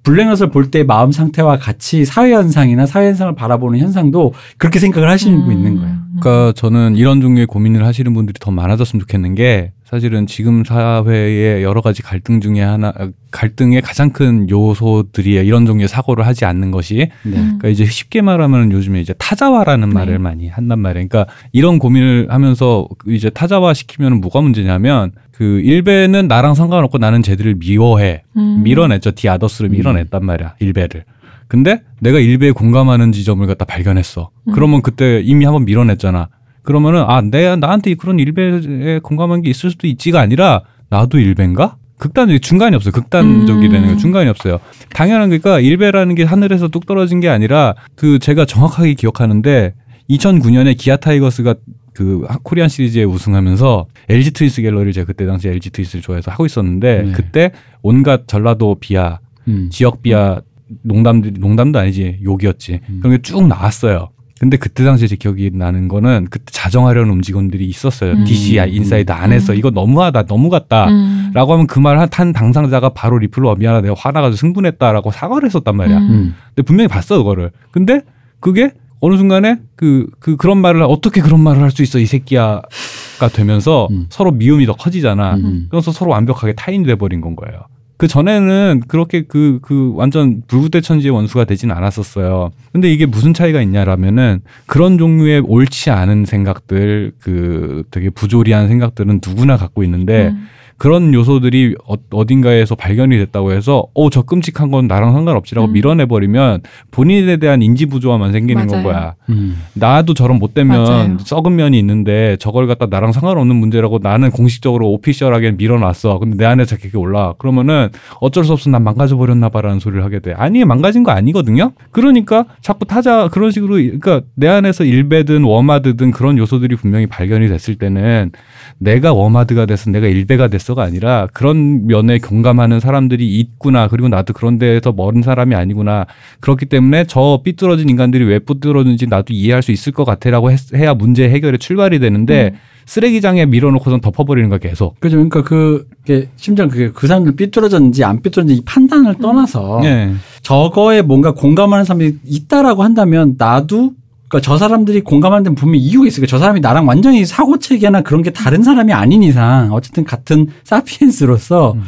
블랙넛을 볼 때 마음 상태와 같이 사회 현상이나 사회 현상을 바라보는 현상도 그렇게 생각을 하시고 음. 있는 거예요. 그러니까 저는 이런 종류의 고민을 하시는 분들이 더 많아졌으면 좋겠는 게 사실은 지금 사회의 여러 가지 갈등 중에 하나 갈등의 가장 큰 요소들이 이런 종류의 사고를 하지 않는 것이 네. 그러니까 이제 쉽게 말하면 요즘에 이제 타자화라는 네. 말을 많이 한단 말이에요. 그러니까 이런 고민을 하면서 이제 타자화 시키면 뭐가 문제냐면 그 일베는 나랑 상관없고 나는 쟤들을 미워해. 음. 밀어냈죠. 디아더스를 음. 밀어냈단 말이야. 일베를. 근데 내가 일베에 공감하는 지점을 갖다 발견했어. 음. 그러면 그때 이미 한번 밀어냈잖아. 그러면은 아 내가 나한테 그런 일베에 공감한 게 있을 수도 있지가 아니라 나도 일베인가? 극단적이 중간이 없어요. 극단적이 음. 되는 거 중간이 없어요. 당연한 거니까 일베라는 게 하늘에서 뚝 떨어진 게 아니라 그 제가 정확하게 기억하는데 2009년에 기아 타이거스가 그 코리안 시리즈에 우승하면서 LG 트윈스 갤러리를 제가 그때 당시 LG 트윈스를 좋아해서 하고 있었는데 네. 그때 온갖 전라도 비하, 음. 지역 비하 농담들이 농담도 아니지 욕이었지 음. 그런 게 쭉 나왔어요. 근데 그때 당시에 제 기억이 나는 거는 그때 자정하려는 움직임들이 있었어요. 음. DC 인사이드 안에서 음. 이거 너무하다, 너무 같다. 음. 라고 하면 그 말 한 당사자가 바로 리플로 어, 미안하다 내가 화나가지고 흥분했다라고 사과를 했었단 말이야. 음. 음. 근데 분명히 봤어 그거를. 근데 그게 어느 순간에 그, 그 그런 말을 어떻게 그런 말을 할 수 있어 이 새끼야가 되면서 음. 서로 미움이 더 커지잖아. 음. 그래서 서로 완벽하게 타인이 돼버린 건 거예요. 그 전에는 그렇게 그, 그 완전 불구대천지의 원수가 되진 않았었어요. 근데 이게 무슨 차이가 있냐라면은 그런 종류의 옳지 않은 생각들, 그 되게 부조리한 생각들은 누구나 갖고 있는데 음. 그런 요소들이 어, 딘가에서 발견이 됐다고 해서 어 저 끔찍한 건 나랑 상관없지라고 음. 밀어내버리면 본인에 대한 인지 부조화만 생기는 건 맞아요. 거야. 음. 나도 저런 못된 면 맞아요. 썩은 면이 있는데 저걸 갖다 나랑 상관없는 문제라고 나는 공식적으로 오피셜하게 밀어놨어. 근데 내 안에 자꾸 그게 올라. 그러면은 어쩔 수 없어 난 망가져 버렸나 봐라는 소리를 하게 돼. 아니 망가진 거 아니거든요. 그러니까 자꾸 타자 그런 식으로 그러니까 내 안에서 일배든 워마드든 그런 요소들이 분명히 발견이 됐을 때는 내가 워마드가 돼서 내가 일배가 됐어가 아니라 그런 면에 공감하는 사람들이 있구나. 그리고 나도 그런 데에서 멀은 사람이 아니구나. 그렇기 때문에 저 삐뚤어진 인간들이 왜 삐뚤어진지 나도 이해할 수 있을 것 같아라고 했- 해야 문제 해결의 출발이 되는데 음. 쓰레기장에 밀어놓고선 덮어버리는 거야 계속. 그죠. 그러니까 그게 심지어 그게 그 사람들 삐뚤어졌는지 안 삐뚤어졌는지 이 판단을 떠나서 예. 저거에 뭔가 공감하는 사람이 있다라고 한다면 나도 그러니까 저 사람들이 공감하는 데는 분명히 이유가 있어요. 그러니까 저 사람이 나랑 완전히 사고 체계나 그런 게 다른 사람이 아닌 이상 어쨌든 같은 사피엔스로서 음.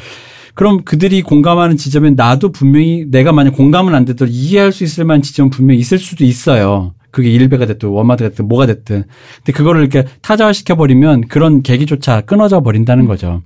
그럼 그들이 공감하는 지점에 나도 분명히 내가 만약 공감은 안 되더라도 이해할 수 있을 만한 지점은 분명히 있을 수도 있어요. 그게 일배가 됐든 워마드가 됐든 뭐가 됐든. 근데 그거를 이렇게 타자화 시켜 버리면 그런 계기조차 끊어져 버린다는 거죠.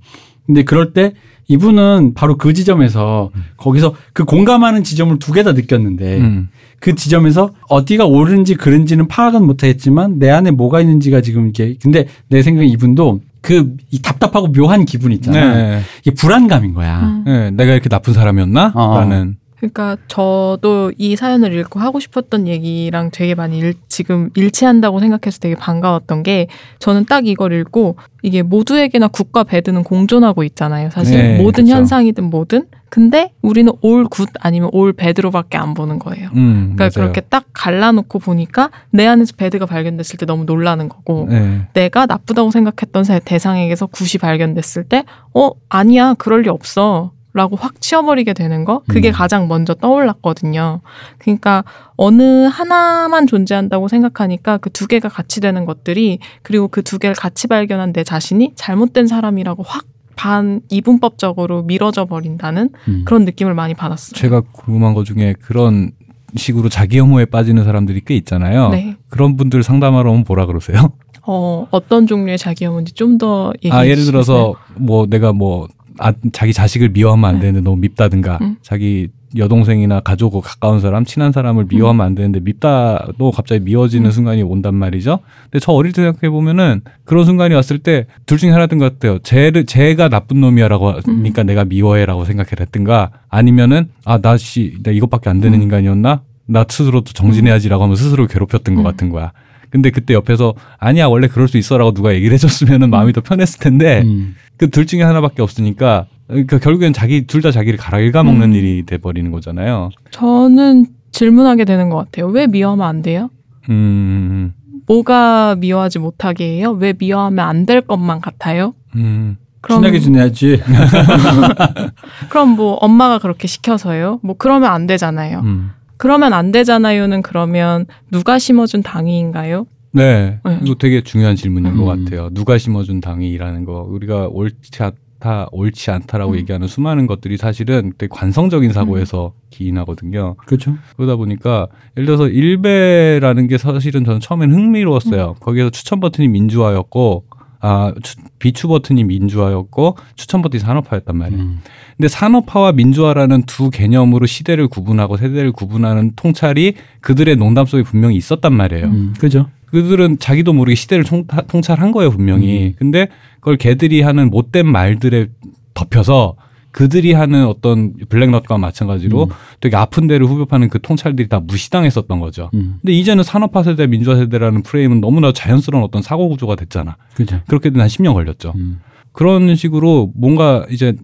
근데 그럴 때 이분은 바로 그 지점에서 거기서 그 공감하는 지점을 두 개 다 느꼈는데 음. 그 지점에서 어디가 옳은지 그른지는 파악은 못하겠지만 내 안에 뭐가 있는지가 지금 이게 근데 내 생각에 이분도 그 이 답답하고 묘한 기분 있잖아. 네. 이게 불안감인 거야. 음. 네. 내가 이렇게 나쁜 사람이었나? 어. 라는. 그러니까 저도 이 사연을 읽고 하고 싶었던 얘기랑 되게 많이 일, 지금 일치한다고 생각해서 되게 반가웠던 게 저는 딱 이걸 읽고 이게 모두에게나 good과 bad는 공존하고 있잖아요. 사실 네, 모든 그쵸. 현상이든 뭐든. 근데 우리는 all good 아니면 all bad로밖에 안 보는 거예요. 음, 그러니까 맞아요. 그렇게 딱 갈라놓고 보니까 내 안에서 bad가 발견됐을 때 너무 놀라는 거고 네. 내가 나쁘다고 생각했던 사- 대상에게서 굿이 발견됐을 때, 어, 아니야, 그럴 리 없어. 라고 확 치워버리게 되는 거? 그게 음. 가장 먼저 떠올랐거든요. 그러니까 어느 하나만 존재한다고 생각하니까 그 두 개가 같이 되는 것들이 그리고 그 두 개를 같이 발견한 내 자신이 잘못된 사람이라고 확 반 이분법적으로 미뤄져 버린다는 음. 그런 느낌을 많이 받았어요. 제가 궁금한 것 중에 그런 식으로 자기 혐오에 빠지는 사람들이 꽤 있잖아요. 네. 그런 분들 상담하러 오면 뭐라 그러세요? 어, 어떤 종류의 자기 혐오인지 좀 더 얘기해 아, 예를? 들어서 뭐 내가 뭐 아, 자기 자식을 미워하면 안 네. 되는데 너무 밉다든가 음. 자기 여동생이나 가족 가까운 사람 친한 사람을 미워하면 안 되는데 밉다도 갑자기 미워지는 음. 순간이 온단 말이죠. 근데 저 어릴 때 생각해 보면은 그런 순간이 왔을 때 둘 중에 하나든 것 같아요. 쟤를 쟤가 나쁜 놈이야라고 하니까 음. 내가 미워해라고 생각했든가 아니면은 아나 씨 나 이것밖에 안 되는 음. 인간이었나? 나 스스로도 정진해야지라고 하면 스스로 괴롭혔던 것 음. 같은 거야. 근데 그때 옆에서 아니야 원래 그럴 수 있어라고 누가 얘기를 해줬으면은 마음이 더 편했을 텐데 음. 그 둘 중에 하나밖에 없으니까 그러니까 결국엔 자기 둘 다 자기를 갈아일가먹는 음. 일이 돼 버리는 거잖아요. 저는 질문하게 되는 것 같아요. 왜 미워하면 안 돼요? 음, 뭐가 미워하지 못하게 해요? 왜 미워하면 안 될 것만 같아요? 음, 그럼 친하게 지내야지. 그럼 뭐 엄마가 그렇게 시켜서요? 뭐 그러면 안 되잖아요. 음. 그러면 안 되잖아요는 그러면 누가 심어준 당위인가요? 네, 네. 이거 되게 중요한 질문인 것 음. 같아요. 누가 심어준 당이라는 거 우리가 옳지 않다, 옳지 않다라고 음. 얘기하는 수많은 것들이 사실은 되게 관성적인 사고에서 기인하거든요. 그렇죠. 그러다 보니까 예를 들어서 일베라는 게 사실은 저는 처음엔 흥미로웠어요. 거기에서 추천 버튼이 민주화였고 아 추- 비추 버튼이 민주화였고 추천 버튼이 산업화였단 말이에요. 음. 근데 산업화와 민주화라는 두 개념으로 시대를 구분하고 세대를 구분하는 통찰이 그들의 농담 속에 분명히 있었단 말이에요. 음. 그죠. 그들은 자기도 모르게 시대를 통찰한 거예요 분명히. 음. 근데 그걸 걔들이 하는 못된 말들에 덮여서 그들이 하는 어떤 블랙넛과 마찬가지로 음. 되게 아픈 데를 후벼파는 그 통찰들이 다 무시당했었던 거죠. 음. 근데 이제는 산업화 세대, 민주화 세대라는 프레임은 너무나 자연스러운 어떤 사고 구조가 됐잖아. 그죠. 그렇게 된한 10년 걸렸죠. 음. 그런 식으로 뭔가 이제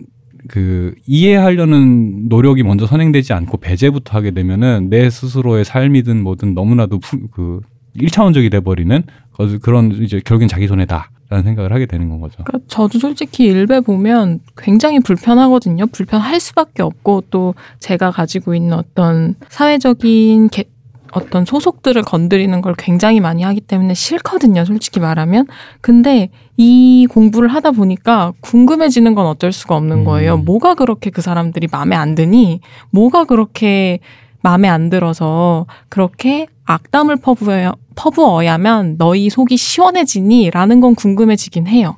그 이해하려는 노력이 먼저 선행되지 않고 배제부터 하게 되면은 내 스스로의 삶이든 뭐든 너무나도 푸, 그 일차원적이 돼버리는 그런 이제 결국엔 자기 손해다. 라는 생각을 하게 되는 건 거죠. 그러니까 저도 솔직히 일베 보면 굉장히 불편하거든요. 불편할 수밖에 없고 또 제가 가지고 있는 어떤 사회적인 개, 어떤 소속들을 건드리는 걸 굉장히 많이 하기 때문에 싫거든요. 솔직히 말하면. 근데 이 공부를 하다 보니까 궁금해지는 건 어쩔 수가 없는 거예요. 음. 뭐가 그렇게 그 사람들이 마음에 안 드니? 뭐가 그렇게 마음에 안 들어서 그렇게 악담을 퍼부어야, 퍼부어야면 너희 속이 시원해지니? 라는 건 궁금해지긴 해요.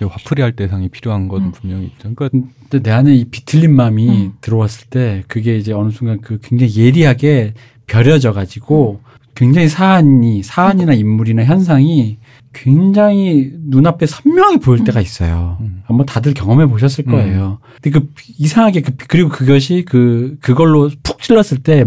화풀이 할 대상이 필요한 건 음. 분명히 있죠. 그러니까 근데 내 안에 이 비틀린 마음이 음. 들어왔을 때 그게 이제 어느 순간 그 굉장히 예리하게 벼려져 가지고 굉장히 사안이 사안이나 인물이나 현상이 굉장히 눈앞에 선명히 보일 때가 있어요. 음. 아마 다들 경험해 보셨을 거예요. 근데 그 이상하게 그 그리고 그것이 그 그걸로 푹 찔렀을 때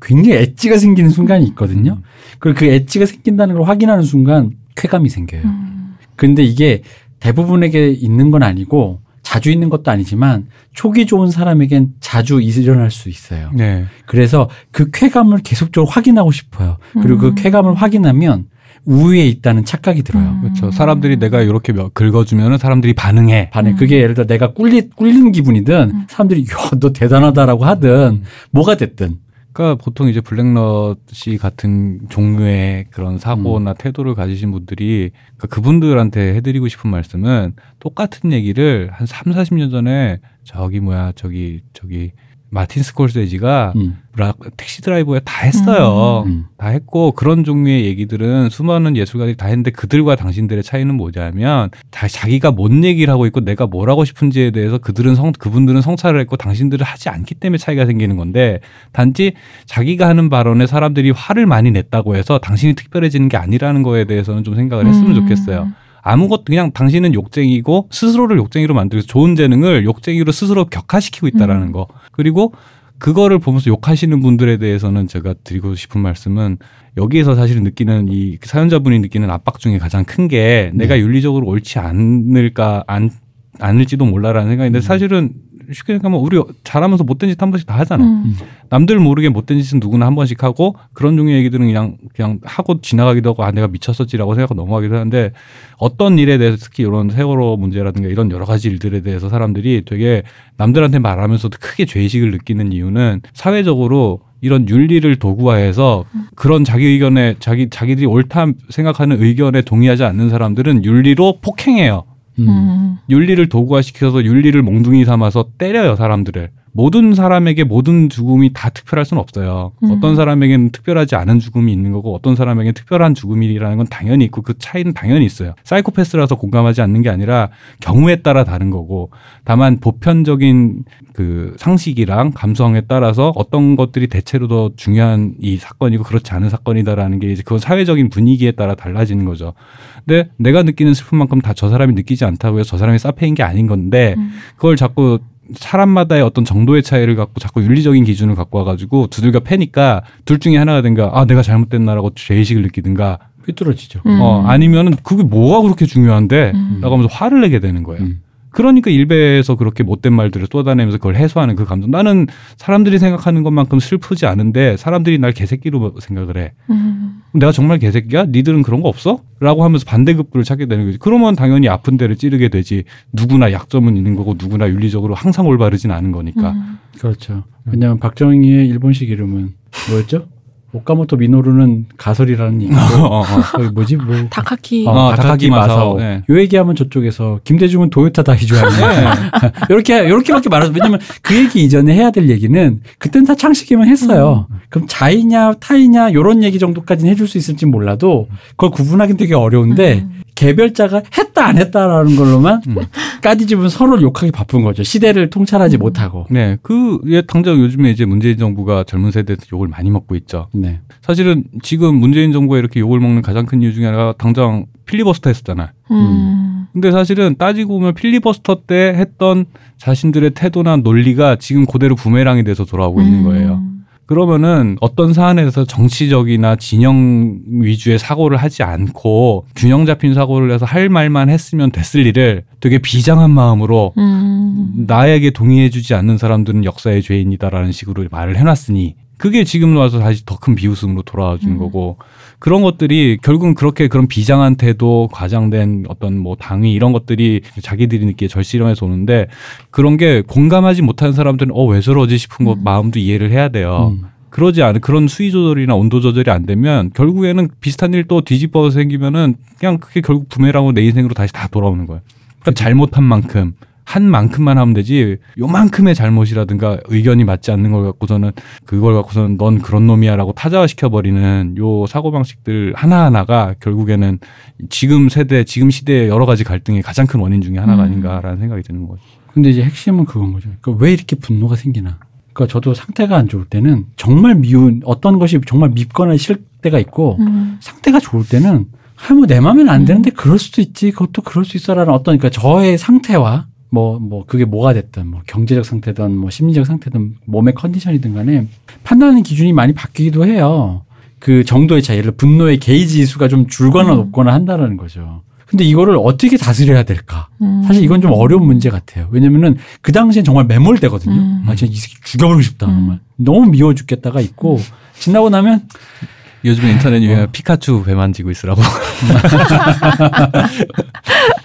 굉장히 엣지가 생기는 순간이 있거든요. 그리고 그 엣지가 생긴다는 걸 확인하는 순간 쾌감이 생겨요. 음. 근데 이게 대부분에게 있는 건 아니고 자주 있는 것도 아니지만 촉이 좋은 사람에겐 자주 일어날 수 있어요. 네. 그래서 그 쾌감을 계속적으로 확인하고 싶어요. 그리고 음. 그 쾌감을 확인하면 우위에 있다는 착각이 들어요. 음. 그렇죠. 사람들이 내가 이렇게 몇- 긁어주면은 사람들이 반응해. 반에 음. 그게 예를 들어 내가 꿀리 꿀리는 기분이든 음. 사람들이 야너 대단하다라고 하든 뭐가 됐든 그러니까 보통 이제 블랙넛이 같은 종류의 그런 사고나 태도를 가지신 분들이 그러니까 그분들한테 해드리고 싶은 말씀은 똑같은 얘기를 한 3, 40년 전에 저기 뭐야 저기 저기 마틴 스콜세지가 음, 락- 택시 드라이버에 다 했어요. 음. 다 했고 그런 종류의 얘기들은 수많은 예술가들이 다 했는데 그들과 당신들의 차이는 뭐냐면 다 자기가 뭔 얘기를 하고 있고 내가 뭘 하고 싶은지에 대해서 그들은 성 그분들은 성찰을 했고 당신들은 하지 않기 때문에 차이가 생기는 건데 단지 자기가 하는 발언에 사람들이 화를 많이 냈다고 해서 당신이 특별해지는 게 아니라는 거에 대해서는 좀 생각을 했으면 음. 좋겠어요. 아무것도 그냥 당신은 욕쟁이고 스스로를 욕쟁이로 만들고 좋은 재능을 욕쟁이로 스스로 격화시키고 있다라는 음. 거. 그리고 그거를 보면서 욕하시는 분들에 대해서는 제가 드리고 싶은 말씀은 여기에서 사실 느끼는 이 사연자분이 느끼는 압박 중에 가장 큰게 네. 내가 윤리적으로 옳지 않을까 안 않을지도 몰라라는 생각인데 음. 사실은 쉽게 생각하면 우리 잘하면서 못된 짓 한 번씩 다 하잖아. 음. 남들 모르게 못된 짓은 누구나 한 번씩 하고 그런 종류의 얘기들은 그냥 그냥 하고 지나가기도 하고 아 내가 미쳤었지라고 생각하고 넘어가기도 하는데 어떤 일에 대해서 특히 이런 세월호 문제라든가 이런 여러 가지 일들에 대해서 사람들이 되게 남들한테 말하면서도 크게 죄의식을 느끼는 이유는 사회적으로 이런 윤리를 도구화해서 그런 자기 의견에 자기 자기들이 옳다 생각하는 의견에 동의하지 않는 사람들은 윤리로 폭행해요. 음. 음. 윤리를 도구화시켜서 윤리를 몽둥이 삼아서 때려요 사람들을. 모든 사람에게 모든 죽음이 다 특별할 수는 없어요. 음. 어떤 사람에게는 특별하지 않은 죽음이 있는 거고 어떤 사람에게는 특별한 죽음이라는 건 당연히 있고 그 차이는 당연히 있어요. 사이코패스라서 공감하지 않는 게 아니라 경우에 따라 다른 거고 다만 보편적인 그 상식이랑 감성에 따라서 어떤 것들이 대체로 더 중요한 이 사건이고 그렇지 않은 사건이다라는 게 이제 그건 사회적인 분위기에 따라 달라지는 거죠. 근데 내가 느끼는 슬픔만큼 다 저 사람이 느끼지 않다고 해서 저 사람이 사페인 게 아닌 건데 음. 그걸 자꾸 사람마다의 어떤 정도의 차이를 갖고 자꾸 윤리적인 기준을 갖고 와가지고 두들겨 패니까 둘 중에 하나가 된가 아 내가 잘못됐나라고 죄의식을 느끼든가 삐뚤어지죠. 음. 어 아니면은 그게 뭐가 그렇게 중요한데 음. 라고 하면서 화를 내게 되는 거예요. 음. 그러니까 일베에서 그렇게 못된 말들을 쏟아내면서 그걸 해소하는 그 감정. 나는 사람들이 생각하는 것만큼 슬프지 않은데 사람들이 날 개새끼로 생각을 해. 음. 내가 정말 개새끼야? 니들은 그런 거 없어? 라고 하면서 반대급부를 찾게 되는 거지. 그러면 당연히 아픈 데를 찌르게 되지. 누구나 약점은 있는 거고 누구나 윤리적으로 항상 올바르진 않은 거니까. 음. 그렇죠. 왜냐하면 박정희의 일본식 이름은 뭐였죠? 오카모토 미노루는 가설이라는 얘기고 어, 어. 거기 뭐지 뭐 다카키 어, 어, 다카키 마사오. 네. 요 얘기하면 저쪽에서 김대중은 도요타 다이조하는 네. 이렇게 이렇게밖에 말하죠. 왜냐면 그 얘기 이전에 해야 될 얘기는 그땐 다 창식이만 했어요. 그럼 자이냐 타이냐 요런 얘기 정도까지는 해줄 수 있을지 몰라도 그걸 구분하기는 되게 어려운데 음. 개별자가 했다 안 했다라는 걸로만 음. 까디집은 서로를 욕하기 바쁜 거죠. 시대를 통찰하지 음. 못하고. 네. 그, 예, 당장 요즘에 이제 문재인 정부가 젊은 세대한테 욕을 많이 먹고 있죠. 네. 사실은 지금 문재인 정부가 이렇게 욕을 먹는 가장 큰 이유 중에 하나가 당장 필리버스터 했었잖아요. 음. 근데 사실은 따지고 보면 필리버스터 때 했던 자신들의 태도나 논리가 지금 그대로 부메랑이 돼서 돌아오고 있는 거예요. 음. 그러면은 어떤 사안에서 정치적이나 진영 위주의 사고를 하지 않고 균형 잡힌 사고를 해서 할 말만 했으면 됐을 일을 되게 비장한 마음으로 음. 나에게 동의해주지 않는 사람들은 역사의 죄인이다라는 식으로 말을 해놨으니 그게 지금 와서 다시 더 큰 비웃음으로 돌아와 주는 음. 거고 그런 것들이 결국은 그렇게 그런 비장한 태도, 과장된 어떤 뭐 당위 이런 것들이 자기들이 느끼기에 절실함에서 오는데 그런 게 공감하지 못하는 사람들은 어 왜 저러지 싶은 거 음. 마음도 이해를 해야 돼요. 음. 그러지 않은 그런 수위 조절이나 온도 조절이 안 되면 결국에는 비슷한 일 또 뒤집어 생기면은 그냥 그게 결국 부메랑으로 내 인생으로 다시 다 돌아오는 거예요. 그러니까 잘못한 만큼 한 만큼만 하면 되지 요만큼의 잘못이라든가 의견이 맞지 않는 걸 갖고서는 그걸 갖고서는 넌 그런 놈이야라고 타자화시켜 버리는 요 사고 방식들 하나하나가 결국에는 지금 세대 지금 시대의 여러 가지 갈등의 가장 큰 원인 중에 하나가 음. 아닌가라는 생각이 드는 거죠. 근데 이제 핵심은 그건 거죠. 그러니까 왜 이렇게 분노가 생기나? 그러니까 저도 상태가 안 좋을 때는 정말 미운 어떤 것이 정말 밉거나 싫을 때가 있고 음. 상태가 좋을 때는 아뭐 내 마음에는 안 되는데 그럴 수도 있지. 그것도 그럴 수 있어라는 어떤 그러니까 저의 상태와 뭐 뭐 그게 뭐가 됐든 뭐 경제적 상태든 뭐 심리적 상태든 몸의 컨디션이든 간에 판단하는 기준이 많이 바뀌기도 해요. 그 정도의 차이. 예를 분노의 게이지 수가 좀 줄거나 음. 높거나 한다라는 거죠. 근데 이거를 어떻게 다스려야 될까? 음. 사실 이건 좀 어려운 문제 같아요. 왜냐면은 그 당시엔 정말 매몰되거든요. 음. 아, 진짜 이 새끼 죽여버리고 싶다. 음. 정말. 너무 미워 죽겠다가 있고, 지나고 나면, 요즘에 인터넷 유행 피카츄 배 만지고 있으라고.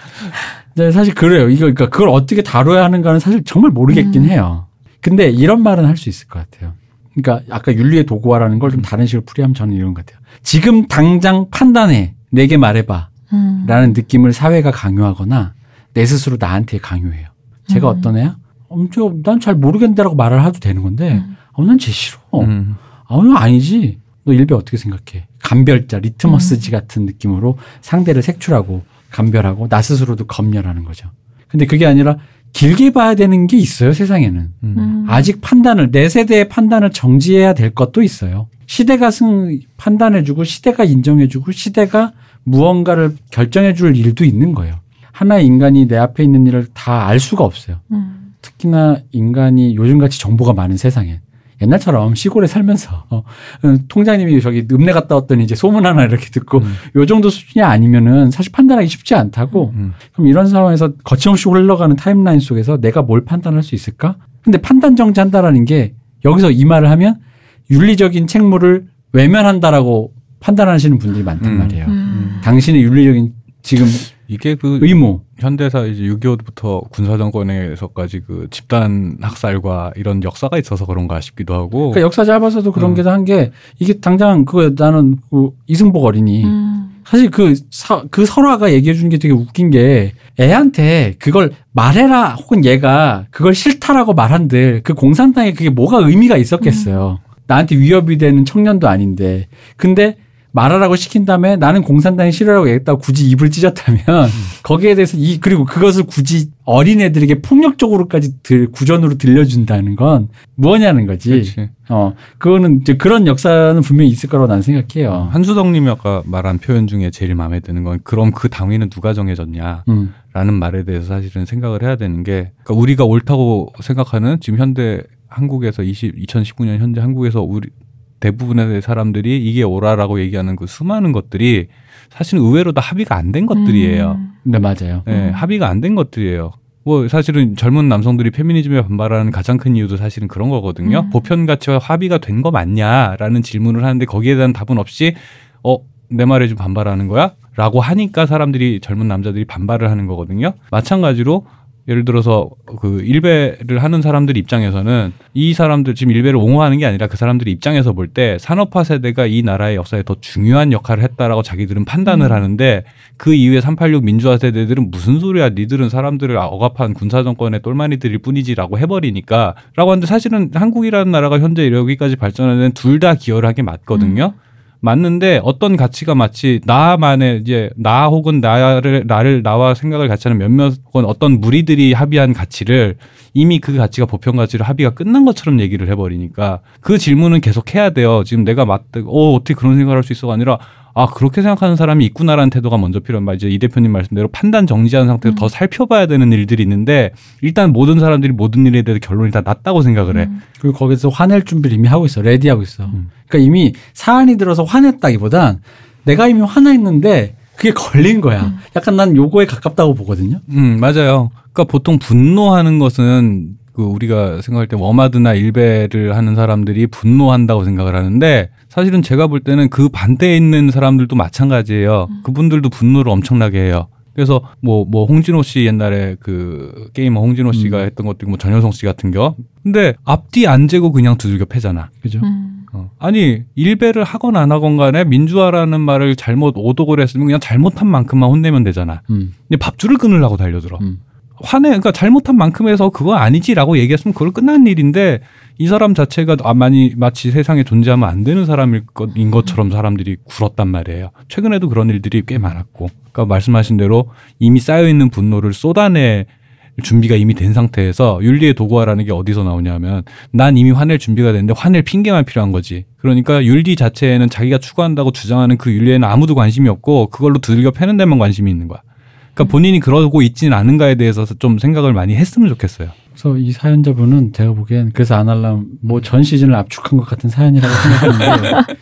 네, 사실 그래요. 이거, 그러니까 그걸 어떻게 다뤄야 하는가는 사실 정말 모르겠긴 음. 해요. 근데 이런 말은 할 수 있을 것 같아요. 그러니까 아까 윤리의 도구화라는 걸 좀 다른 식으로 풀이하면 저는 이런 것 같아요. 지금 당장 판단해. 내게 말해봐. 음. 라는 느낌을 사회가 강요하거나 내 스스로 나한테 강요해요. 제가 음. 어떤 애야? 엄청 난 잘 모르겠다라고 말을 해도 되는 건데, 음. 어, 난쟤 싫어. 음. 아, 너 아니지. 너 일배 어떻게 생각해? 감별자, 리트머스지 같은 느낌으로 상대를 색출하고 감별하고 나 스스로도 검열하는 거죠. 근데 그게 아니라 길게 봐야 되는 게 있어요, 세상에는. 음. 음. 아직 판단을, 내 세대의 판단을 정지해야 될 것도 있어요. 시대가 승, 판단해주고, 시대가 인정해주고, 시대가 무언가를 결정해줄 일도 있는 거예요. 하나의 인간이 내 앞에 있는 일을 다 알 수가 없어요. 음. 특히나 인간이 요즘같이 정보가 많은 세상에 옛날처럼 시골에 살면서 어, 음, 통장님이 저기 읍내 갔다 왔더니 이제 소문 하나 이렇게 듣고 음. 요 정도 수준이 아니면은 사실 판단하기 쉽지 않다고 음. 그럼 이런 상황에서 거침없이 흘러가는 타임라인 속에서 내가 뭘 판단할 수 있을까? 근데 판단 정지한다라는 게 여기서 이 말을 하면 윤리적인 책무를 외면한다라고 판단하시는 분들이 많단 음. 말이에요. 음. 당신의 윤리적인 지금 이게 그 의무 현대사 이제 6.25부터 군사정권에서까지 그 집단 학살과 이런 역사가 있어서 그런가 싶기도 하고. 그러니까 역사 짧아서도 그런 음. 게한 게 이게 당장 그 나는 그 이승복 어린이 음. 사실 그, 서, 그 설화가 얘기해 주는 게 되게 웃긴 게 애한테 그걸 말해라 혹은 얘가 그걸 싫다라고 말한들 그 공산당에 그게 뭐가 의미가 있었겠어요. 나한테 위협이 되는 청년도 아닌데. 근데 말하라고 시킨 다음에 나는 공산당이 싫어라고 얘기했다고 굳이 입을 찢었다면 거기에 대해서 이 그리고 그것을 굳이 어린애들에게 폭력적으로까지 들, 구전으로 들려준다는 건 무엇냐는 거지. 그렇지. 어, 그거는 이제 그런 역사는 분명히 있을 거라고 나는 생각해요. 한수덕님이 아까 말한 표현 중에 제일 마음에 드는 건 그럼 그 당위는 누가 정해졌냐? 음. 라는 말에 대해서 사실은 생각을 해야 되는 게 그러니까 우리가 옳다고 생각하는 지금 현대 한국에서 20, 2019년 현재 한국에서 우리 대부분의 사람들이 이게 옳아라고 얘기하는 그 수많은 것들이 사실은 의외로 다 합의가 안 된 것들이에요. 음. 네, 맞아요. 예, 음. 합의가 안 된 것들이에요. 뭐 사실은 젊은 남성들이 페미니즘에 반발하는 가장 큰 이유도 사실은 그런 거거든요. 음. 보편 가치와 합의가 된 거 맞냐라는 질문을 하는데 거기에 대한 답은 없이 어 내 말에 좀 반발하는 거야? 라고 하니까 사람들이 젊은 남자들이 반발을 하는 거거든요. 마찬가지로 예를 들어서 그 일배를 하는 사람들 입장에서는 이 사람들 지금 일배를 옹호하는 게 아니라 그 사람들 입장에서 볼 때 산업화 세대가 이 나라의 역사에 더 중요한 역할을 했다라고 자기들은 판단을 음. 하는데 그 이후에 386 민주화 세대들은 무슨 소리야 니들은 사람들을 억압한 군사 정권의 똘마니들일 뿐이지라고 해버리니까 라고 하는데 사실은 한국이라는 나라가 현재 여기까지 발전하는 둘 다 기여를 하게 맞거든요. 맞는데 어떤 가치가 마치 나만의 이제 나 혹은 나를 나를 나와 생각을 같이 하는 몇몇 혹은 어떤 무리들이 합의한 가치를 이미 그 가치가 보편 가치로 합의가 끝난 것처럼 얘기를 해버리니까 그 질문은 계속 해야 돼요. 지금 내가 맞대, 어 어떻게 그런 생각을 할 수 있어가 아니라 아 그렇게 생각하는 사람이 있구나라는 태도가 먼저 필요한 말 이제 이 대표님 말씀대로 판단 정지한 상태로 음. 더 살펴봐야 되는 일들이 있는데 일단 모든 사람들이 모든 일에 대해서 결론이 다 났다고 생각을 해. 음. 그리고 거기서 화낼 준비를 이미 하고 있어. 레디하고 있어. 음. 그러니까 이미 사안이 들어서 화냈다기보단 내가 이미 화나 있는데 그게 걸린 거야. 음. 약간 난 요거에 가깝다고 보거든요. 음, 맞아요. 그러니까 보통 분노하는 것은 그 우리가 생각할 때 워마드나 일베를 하는 사람들이 분노한다고 생각을 하는데 사실은 제가 볼 때는 그 반대에 있는 사람들도 마찬가지예요. 그분들도 분노를 엄청나게 해요. 그래서 뭐뭐 홍진호 씨 옛날에 그 게이머 홍진호 씨가 음. 했던 것도 있고 뭐 전효성 씨 같은 겨. 근데 앞뒤 안 재고 그냥 두들겨 패잖아. 그죠? 음. 어. 아니 일배를 하건 안 하건 간에 민주화라는 말을 잘못 오독을 했으면 그냥 잘못한 만큼만 혼내면 되잖아. 음. 근데 밥줄을 끊으려고 달려들어. 음. 화내 그러니까 잘못한 만큼에서 그거 아니지라고 얘기했으면 그걸 끝난 일인데 이 사람 자체가 아, 많이 마치 세상에 존재하면 안 되는 사람일 것인 것처럼 사람들이 굴었단 말이에요. 최근에도 그런 일들이 꽤 많았고. 그러니까 말씀하신 대로 이미 쌓여 있는 분노를 쏟아내 준비가 이미 된 상태에서 윤리의 도구화라는 게 어디서 나오냐면 난 이미 화낼 준비가 됐는데 화낼 핑계만 필요한 거지. 그러니까 윤리 자체에는 자기가 추구한다고 주장하는 그 윤리에는 아무도 관심이 없고 그걸로 두들겨 패는 데만 관심이 있는 거야. 그러니까 본인이 그러고 있지는 않은가에 대해서 좀 생각을 많이 했으면 좋겠어요. 그래서 이 사연자분은 제가 보기엔 그래서 안 하려면 뭐전 시즌을 압축한 것 같은 사연이라고 생각하는데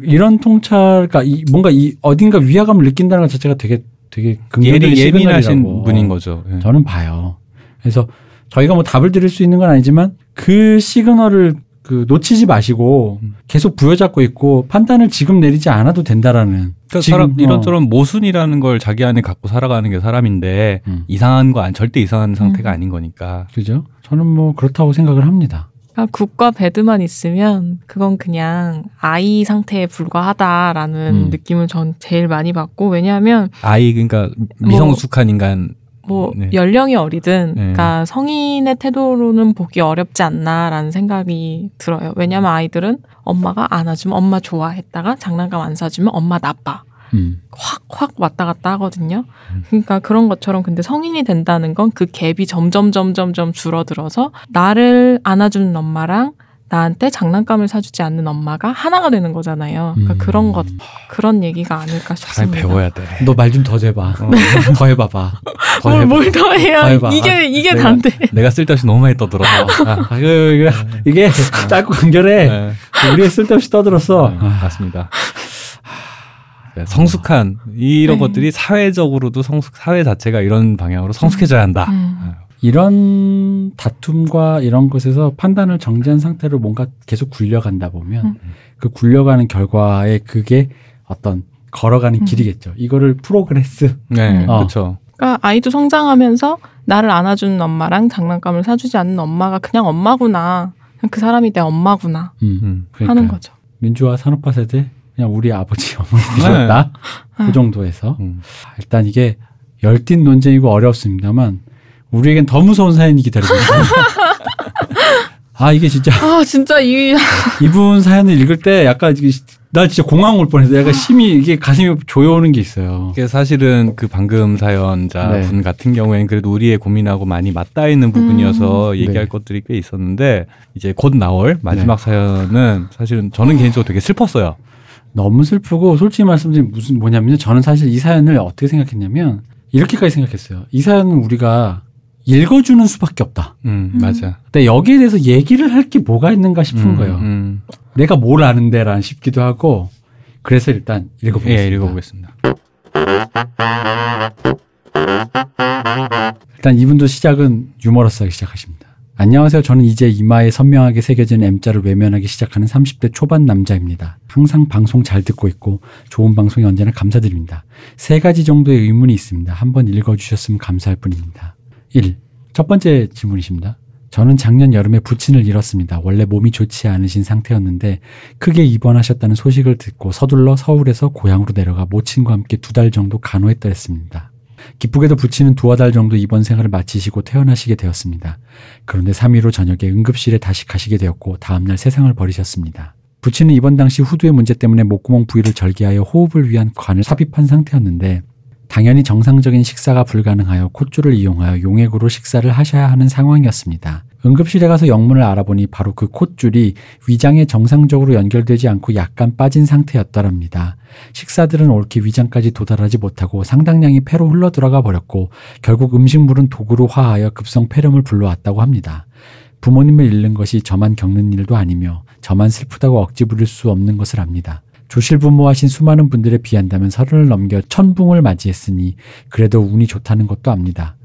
이런 통찰, 그러니까 이 뭔가 이 어딘가 위화감을 느낀다는 것 자체가 되게 되게 긍정적인 예리, 예민하신 분인 거죠. 예. 저는 봐요. 그래서 저희가 뭐 답을 드릴 수 있는 건 아니지만 그 시그널을 그 놓치지 마시고 음. 계속 부여잡고 있고 판단을 지금 내리지 않아도 된다라는 그러니까 지금, 사람 어. 이런저런 모순이라는 걸 자기 안에 갖고 살아가는 게 사람인데 음. 이상한 거 안 절대 이상한 상태가 음. 아닌 거니까. 그죠? 저는 뭐 그렇다고 생각을 합니다. 그러니까 굿과 배드만 있으면 그건 그냥 아이 상태에 불과하다라는 음. 느낌을 전 제일 많이 받고 왜냐하면 아이 그러니까 미성숙한 인간 뭐 네. 연령이 어리든 네. 그러니까 성인의 태도로는 보기 어렵지 않나라는 생각이 들어요. 왜냐하면 아이들은 엄마가 안아주면 엄마 좋아했다가 장난감 안 사주면 엄마 나빠. 음. 확, 확 왔다 갔다 하거든요. 음. 그러니까 그런 것처럼 근데 성인이 된다는 건 그 갭이 점점, 점점, 점 줄어들어서 나를 안아주는 엄마랑 나한테 장난감을 사주지 않는 엄마가 하나가 되는 거잖아요. 그러니까 음. 그런 것, 그런 얘기가 아닐까 싶습니다. 배워야 돼. 너 말 좀 더 해봐. 더 해봐봐. 더 뭘, 해봐. 뭘더 해요? 더 해봐. 이게, 이게 내가- 단데. 내가 쓸데없이 너무 많이 떠들었어. 아, 아, 이거, 이거, 이게 짧고 간결해. 네. 우리 쓸데없이 떠들었어. 네, 맞습니다. 네, 성숙한 이런 네. 것들이 사회적으로도 성숙 사회 자체가 이런 방향으로 성숙해져야 한다. 음. 이런 다툼과 이런 것에서 판단을 정지한 상태로 뭔가 계속 굴려간다 보면 음. 그 굴려가는 결과에 그게 어떤 걸어가는 음. 길이겠죠. 이거를 progress. 네, 어. 그렇죠. 그러니까 아이도 성장하면서 나를 안아주는 엄마랑 장난감을 사주지 않는 엄마가 그냥 엄마구나. 그냥 그 사람이 내 엄마구나. 음. 음. 하는 거죠. 민주화 산업화 세대 그냥 우리 아버지 네. 어머니셨다. 그 음. 정도에서 음. 일단 이게 열띤 논쟁이고 어렵습니다만 우리에겐 더 무서운 사연이 기다리고 있어요. 아 이게 진짜 아, 진짜 이, 이분 사연을 읽을 때 약간 나 진짜 공황 올 뻔했어. 약간 심히 이게 가슴이 조여오는 게 있어요. 이게 사실은 그 방금 사연자 네. 분 같은 경우에는 그래도 우리의 고민하고 많이 맞닿아 있는 부분이어서 얘기할 네. 것들이 꽤 있었는데 이제 곧 나올 마지막 네. 사연은 사실은 저는 개인적으로 되게 슬펐어요. 너무 슬프고 솔직히 말씀드리면 무슨 뭐냐면요. 저는 사실 이 사연을 어떻게 생각했냐면 이렇게까지 생각했어요. 이 사연은 우리가 읽어주는 수밖에 없다. 음, 음. 맞아. 근데 여기에 대해서 얘기를 할 게 뭐가 있는가 싶은 음, 거예요. 음. 내가 뭘 아는데라는 싶기도 하고 그래서 일단 읽어보겠습니다. 예, 읽어보겠습니다. 일단 이분도 시작은 유머러스하게 시작하십니다. 안녕하세요. 저는 이제 이마에 선명하게 새겨진 M자를 외면하기 시작하는 30대 초반 남자입니다. 항상 방송 잘 듣고 있고 좋은 방송에 언제나 감사드립니다. 세 가지 정도의 의문이 있습니다. 한번 읽어주셨으면 감사할 뿐입니다. 1. 첫 번째 질문이십니다. 저는 작년 여름에 부친을 잃었습니다. 원래 몸이 좋지 않으신 상태였는데 크게 입원하셨다는 소식을 듣고 서둘러 서울에서 고향으로 내려가 모친과 함께 두 달 정도 간호했더랬습니다. 기쁘게도 부친은 두어 달 정도 입원 생활을 마치시고 퇴원하시게 되었습니다. 그런데 3일 후 저녁에 응급실에 다시 가시게 되었고 다음날 세상을 버리셨습니다. 부친은 입원 당시 후두의 문제 때문에 목구멍 부위를 절개하여 호흡을 위한 관을 삽입한 상태였는데 당연히 정상적인 식사가 불가능하여 콧줄을 이용하여 용액으로 식사를 하셔야 하는 상황이었습니다. 응급실에 가서 영문을 알아보니 바로 그 콧줄이 위장에 정상적으로 연결되지 않고 약간 빠진 상태였더랍니다. 식사들은 옳게 위장까지 도달하지 못하고 상당량이 폐로 흘러 들어가 버렸고 결국 음식물은 독으로 화하여 급성 폐렴을 불러왔다고 합니다. 부모님을 잃는 것이 저만 겪는 일도 아니며 저만 슬프다고 억지 부릴 수 없는 것을 압니다. 조실부모하신 수많은 분들에 비한다면 서른을 넘겨 천붕을 맞이했으니 그래도 운이 좋다는 것도 압니다.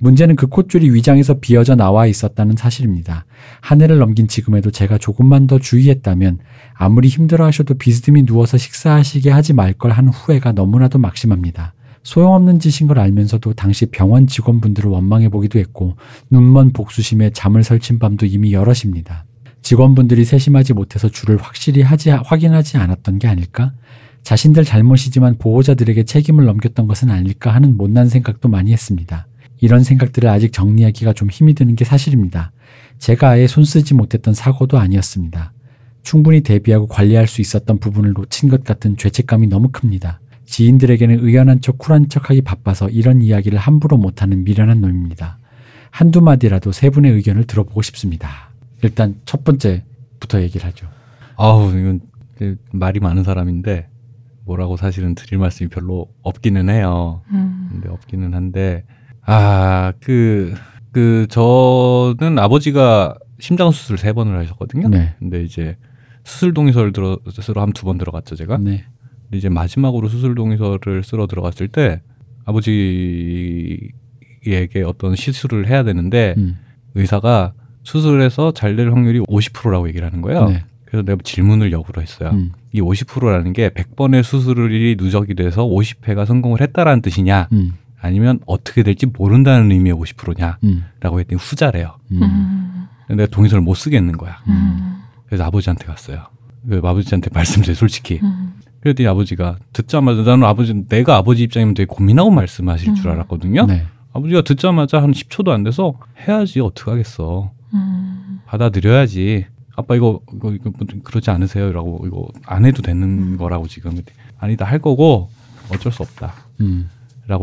문제는 그 콧줄이 위장에서 비어져 나와 있었다는 사실입니다. 한 해를 넘긴 지금에도 제가 조금만 더 주의했다면 아무리 힘들어 하셔도 비스듬히 누워서 식사하시게 하지 말 걸 한 후회가 너무나도 막심합니다. 소용없는 짓인 걸 알면서도 당시 병원 직원분들을 원망해 보기도 했고 눈먼 복수심에 잠을 설친 밤도 이미 여럿입니다. 직원분들이 세심하지 못해서 줄을 확실히 하지 확인하지 않았던 게 아닐까? 자신들 잘못이지만 보호자들에게 책임을 넘겼던 것은 아닐까 하는 못난 생각도 많이 했습니다. 이런 생각들을 아직 정리하기가 좀 힘이 드는 게 사실입니다. 제가 아예 손쓰지 못했던 사고도 아니었습니다. 충분히 대비하고 관리할 수 있었던 부분을 놓친 것 같은 죄책감이 너무 큽니다. 지인들에게는 의연한 척 쿨한 척하기 바빠서 이런 이야기를 함부로 못하는 미련한 놈입니다. 한두 마디라도 세 분의 의견을 들어보고 싶습니다. 일단 첫 번째부터 얘기를 하죠. 아우 이건 말이 많은 사람인데 뭐라고 사실은 드릴 말씀이 별로 없기는 해요. 음. 근데 없기는 한데 아그그 저는 아버지가 심장 수술 세 번을 하셨거든요. 네. 근데 이제 수술 동의서를 들어 쓰러 한 두 번 들어갔죠 제가. 네. 근데 이제 마지막으로 수술 동의서를 쓰러 들어갔을 때 아버지에게 어떤 시술을 해야 되는데 음. 의사가 수술해서 잘 될 확률이 50%라고 얘기를 하는 거예요. 네. 그래서 내가 질문을 역으로 했어요. 음. 이 50%라는 게 100번의 수술이 누적이 돼서 50회가 성공을 했다라는 뜻이냐 음. 아니면 어떻게 될지 모른다는 의미의 50%냐라고 음. 했더니 후자래요. 음. 음. 근데 내가 동의서를 못 쓰겠는 거야. 음. 그래서 아버지한테 갔어요. 그 아버지한테 말씀드려 솔직히. 음. 그랬더니 아버지가 듣자마자 나는 아버지 내가 아버지 입장이면 되게 고민하고 말씀하실 줄 음. 알았거든요. 네. 아버지가 듣자마자 한 10초도 안 돼서 해야지 어떡하겠어. 음. 받아들여야지. 아빠 이거 이거 이거 뭐 그러지 않으세요?라고 이거 안 해도 되는 음. 거라고 지금 아니다 할 거고 어쩔 수 없다라고 음.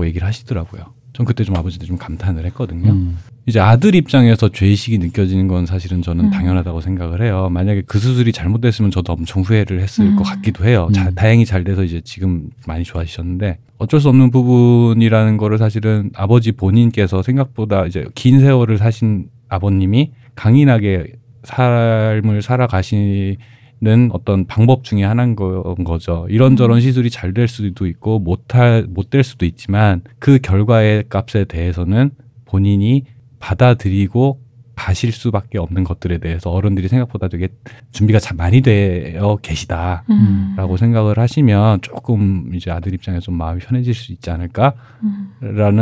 얘기를 하시더라고요. 전 그때 좀 아버지한테 좀 감탄을 했거든요. 음. 이제 아들 입장에서 죄의식이 느껴지는 건 사실은 저는 음. 당연하다고 생각을 해요. 만약에 그 수술이 잘못됐으면 저도 엄청 후회를 했을 음. 것 같기도 해요. 자, 음. 다행히 잘 돼서 이제 지금 많이 좋아지셨는데 어쩔 수 없는 부분이라는 거를 사실은 아버지 본인께서 생각보다 이제 긴 세월을 사신 아버님이 강인하게 삶을 살아가시는 어떤 방법 중에 하나인 거- 거죠. 이런저런 음. 시술이 잘 될 수도 있고 못할 못 될 수도 있지만 그 결과의 값에 대해서는 본인이 받아들이고 가실 수밖에 없는 것들에 대해서 어른들이 생각보다 되게 준비가 참 많이 되어 계시다라고 음. 생각을 하시면 조금 이제 아들 입장에서 좀 마음이 편해질 수 있지 않을까라는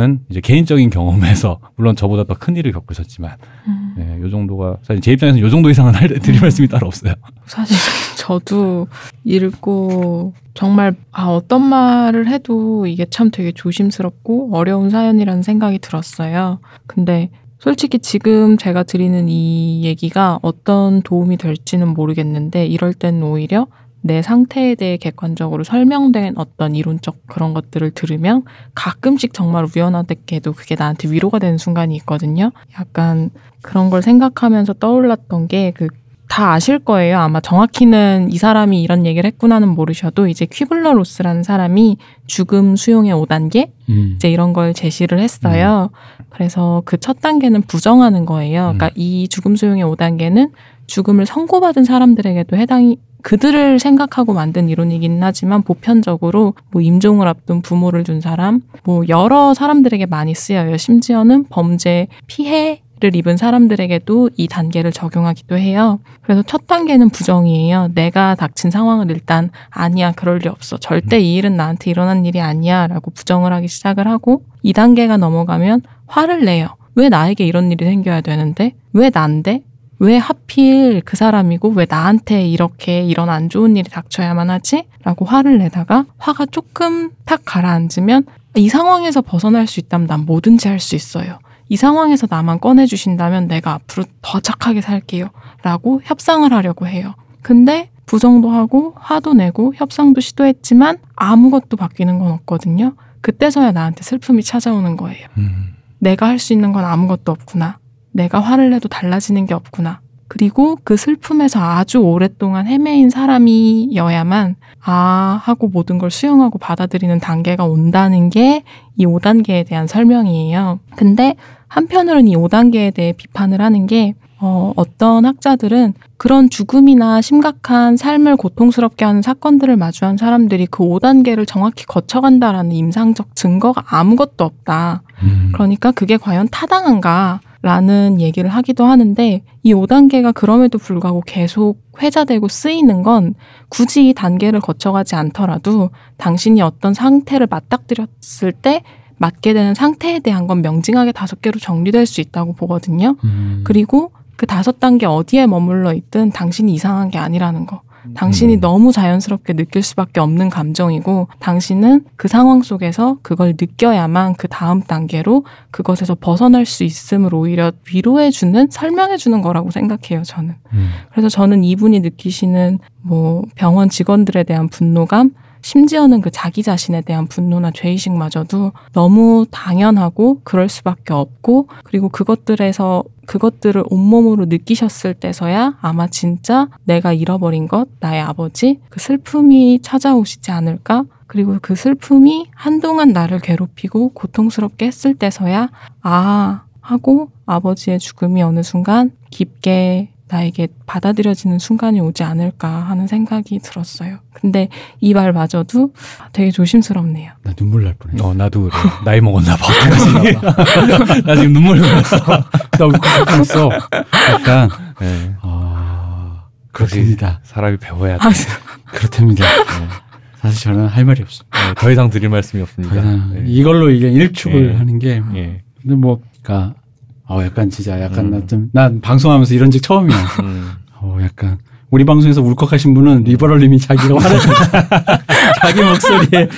음. 이제 개인적인 경험에서 물론 저보다 더 큰 일을 겪으셨지만 음. 네, 요 정도가 사실 제 입장에서는 요 정도 이상은 할 드릴 말씀이 따로 없어요. 사실 저도 읽고 정말 아 어떤 말을 해도 이게 참 되게 조심스럽고 어려운 사연이라는 생각이 들었어요. 근데 솔직히 지금 제가 드리는 이 얘기가 어떤 도움이 될지는 모르겠는데 이럴 땐 오히려 내 상태에 대해 객관적으로 설명된 어떤 이론적 그런 것들을 들으면 가끔씩 정말 우연하게도 그게 나한테 위로가 되는 순간이 있거든요. 약간 그런 걸 생각하면서 떠올랐던 게 그 다 아실 거예요. 아마 정확히는 이 사람이 이런 얘기를 했구나는 모르셔도 이제 퀴블러 로스라는 사람이 죽음 수용의 5단계 음. 이제 이런 걸 제시를 했어요. 그래서 그 첫 단계는 부정하는 거예요. 그러니까 음. 이 죽음 수용의 5단계는 죽음을 선고받은 사람들에게도 해당이 그들을 생각하고 만든 이론이긴 하지만 보편적으로 뭐 임종을 앞둔 부모를 둔 사람, 뭐 여러 사람들에게 많이 쓰여요. 심지어는 범죄 피해 를 입은 사람들에게도 이 단계를 적용하기도 해요. 그래서 첫 단계는 부정이에요. 내가 닥친 상황을 일단 아니야, 그럴 리 없어. 절대 이 일은 나한테 일어난 일이 아니야. 라고 부정을 하기 시작을 하고 2단계가 넘어가면 화를 내요. 왜 나에게 이런 일이 생겨야 되는데? 왜 난데? 왜 하필 그 사람이고 왜 나한테 이렇게 이런 안 좋은 일이 닥쳐야만 하지? 라고 화를 내다가 화가 조금 탁 가라앉으면 이 상황에서 벗어날 수 있다면 난 뭐든지 할 수 있어요. 이 상황에서 나만 꺼내주신다면 내가 앞으로 더 착하게 살게요. 라고 협상을 하려고 해요. 근데 부정도 하고 화도 내고 협상도 시도했지만 아무것도 바뀌는 건 없거든요. 그때서야 나한테 슬픔이 찾아오는 거예요. 음. 내가 할 수 있는 건 아무것도 없구나. 내가 화를 내도 달라지는 게 없구나. 그리고 그 슬픔에서 아주 오랫동안 헤매인 사람이어야만 아 하고 모든 걸 수용하고 받아들이는 단계가 온다는 게 이 5단계에 대한 설명이에요. 근데 한편으로는 이 5단계에 대해 비판을 하는 게 어, 어떤 학자들은 그런 죽음이나 심각한 삶을 고통스럽게 하는 사건들을 마주한 사람들이 그 5단계를 정확히 거쳐간다라는 임상적 증거가 아무것도 없다. 음. 그러니까 그게 과연 타당한가? 라는 얘기를 하기도 하는데 이 5단계가 그럼에도 불구하고 계속 회자되고 쓰이는 건 굳이 이 단계를 거쳐가지 않더라도 당신이 어떤 상태를 맞닥뜨렸을 때 맞게 되는 상태에 대한 건 명징하게 다섯 개로 정리될 수 있다고 보거든요. 음. 그리고 그 다섯 단계 어디에 머물러 있든 당신이 이상한 게 아니라는 거. 당신이 음. 너무 자연스럽게 느낄 수밖에 없는 감정이고 당신은 그 상황 속에서 그걸 느껴야만 그 다음 단계로 그것에서 벗어날 수 있음을 오히려 위로해주는 설명해주는 거라고 생각해요 저는. 음. 그래서 저는 이분이 느끼시는 뭐 병원 직원들에 대한 분노감 심지어는 그 자기 자신에 대한 분노나 죄의식마저도 너무 당연하고 그럴 수밖에 없고 그리고 그것들에서 그것들을 온몸으로 느끼셨을 때서야 아마 진짜 내가 잃어버린 것, 나의 아버지, 그 슬픔이 찾아오시지 않을까? 그리고 그 슬픔이 한동안 나를 괴롭히고 고통스럽게 했을 때서야 아, 하고 아버지의 죽음이 어느 순간 깊게 나에게 받아들여지는 순간이 오지 않을까 하는 생각이 들었어요. 근데 이 말마저도 되게 조심스럽네요. 나 눈물 날 뻔했어. 어 나도 그래. 나이 먹었나 봐. 나 지금 눈물 흘렸어. 나 울컥 뻔했어. 약간 네. 아 그렇답니다. 사람이 배워야 돼. 아, 그렇답니다. 네. 사실 저는 할 말이 없습니다. 네, 더 이상 드릴 말씀이 없습니다. 네. 이걸로 이게 일축을 예. 하는 게 예. 근데 뭐 그러니까 어 약간 진짜 약간 음. 나좀난 방송하면서 이런 적 처음이야. 음. 어 약간 우리 방송에서 울컥하신 분은 리버럴님이 자기가 화를 자기 목소리에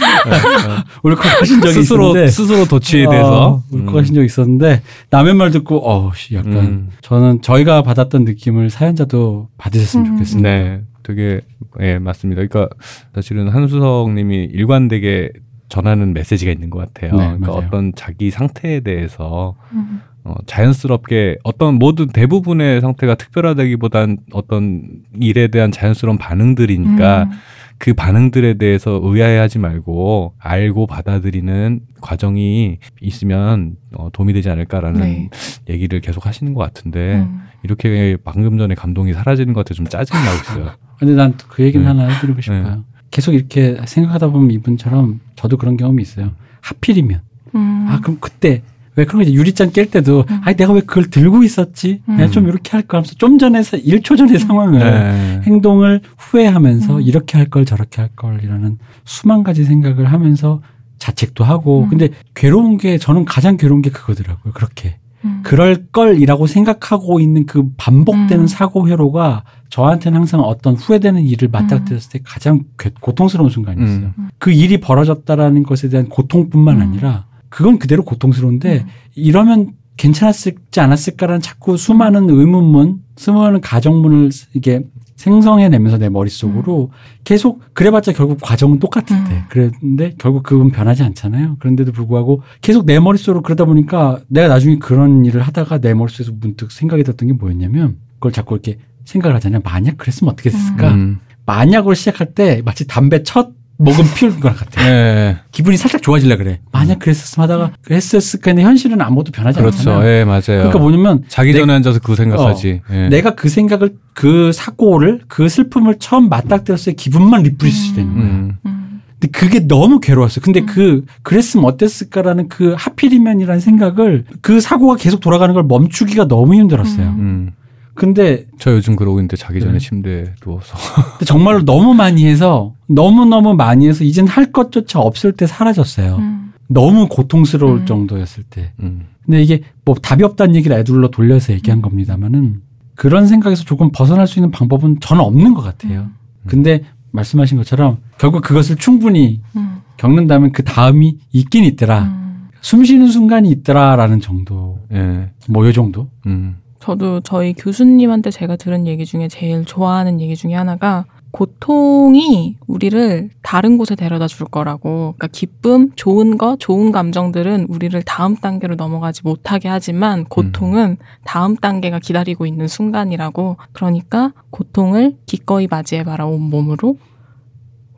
울컥하신 적이 스스로 있었는데 스스로 도취에 대해서 어, 울컥하신 적이 있었는데 남의 말 듣고 어씨 약간 음. 저는 저희가 받았던 느낌을 사연자도 받으셨으면 음. 좋겠습니다. 네, 되게 예 맞습니다. 그러니까 사실은 한수석님이 일관되게 전하는 메시지가 있는 것 같아요. 네, 그러니까 맞아요. 어떤 자기 상태에 대해서 음. 어, 자연스럽게 어떤 모든 대부분의 상태가 특별하다기보단 어떤 일에 대한 자연스러운 반응들이니까 음. 그 반응들에 대해서 의아해하지 말고 알고 받아들이는 과정이 있으면 어, 도움이 되지 않을까라는 네. 얘기를 계속 하시는 것 같은데 음. 이렇게 방금 전에 감동이 사라지는 것 같아 좀 짜증이 나고 있어요. 근데 난 그 얘기는 네. 하나 해드리고 싶어요. 계속 이렇게 생각하다 보면 이분처럼 저도 그런 경험이 있어요. 하필이면 음. 아 그럼 그때 왜 그런 거 이제 유리잔 깰 때도 음. 아니 내가 왜 그걸 들고 있었지? 내가 음. 좀 이렇게 할까 하면서 좀 전에서 1초 전의 상황을 네. 행동을 후회하면서 음. 이렇게 할 걸 저렇게 할 걸 이라는 수만 가지 생각을 하면서 자책도 하고 음. 근데 괴로운 게 저는 가장 괴로운 게 그거더라고요. 그렇게 음. 그럴 걸이라고 생각하고 있는 그 반복되는 음. 사고 회로가 저한테는 항상 어떤 후회되는 일을 맞닥뜨렸을 때 가장 괴- 고통스러운 순간이었어요. 음. 그 일이 벌어졌다라는 것에 대한 고통뿐만 음. 아니라 그건 그대로 고통스러운데 음. 이러면 괜찮았을지 않았을까라는 자꾸 수많은 의문문, 수많은 가정문을 이게 생성해내면서 내 머릿속으로 계속 그래봤자 결국 과정은 똑같을 때 음. 그랬는데 결국 그건 변하지 않잖아요. 그런데도 불구하고 계속 내 머릿속으로 그러다 보니까 내가 나중에 그런 일을 하다가 내 머릿속에서 문득 생각이 들었던 게 뭐였냐면 그걸 자꾸 이렇게 생각을 하잖아요. 만약 그랬으면 어떻게 됐을까? 음. 만약으로 시작할 때 마치 담배 첫 먹은 피우는 거랑 같아. 요 네. 기분이 살짝 좋아지려 그래. 만약 그랬었으면 하다가 했었을까 했는데 현실은 아무것도 변하지 그렇죠. 않잖아요. 예, 맞아요. 그러니까 뭐냐면 자기 내- 전에 앉아서 그 생각하지. 예. 내가 그 생각을 그 사고를 그 슬픔을 처음 맞닥뜨렸을 때 기분만 refresh 되는 거야. 음. 음. 근데 그게 너무 괴로웠어. 근데 음. 그 그랬으면 어땠을까라는 그 하필이면이라는 생각을 그 사고가 계속 돌아가는 걸 멈추기가 너무 힘들었어요. 음. 음. 근데 저 요즘 그러고 있는데 자기 전에 네. 침대에 누워서. 근데 정말로 너무 많이 해서 너무 너무 많이 해서 이젠 할 것조차 없을 때 사라졌어요. 음. 너무 고통스러울 음. 정도였을 때. 음. 근데 이게 뭐 답이 없다는 얘기를 애둘러 돌려서 얘기한 겁니다만은 그런 생각에서 조금 벗어날 수 있는 방법은 저는 없는 것 같아요. 근데 말씀하신 것처럼 결국 그것을 충분히 음. 겪는다면 그 다음이 있긴 있더라. 음. 숨 쉬는 순간이 있더라라는 정도. 예. 뭐요 정도? 음. 저도 저희 교수님한테 제가 들은 얘기 중에 제일 좋아하는 얘기 중에 하나가 고통이 우리를 다른 곳에 데려다 줄 거라고. 그러니까 기쁨, 좋은 거, 좋은 감정들은 우리를 다음 단계로 넘어가지 못하게 하지만 고통은 다음 단계가 기다리고 있는 순간이라고. 그러니까 고통을 기꺼이 맞이해봐라 온 몸으로.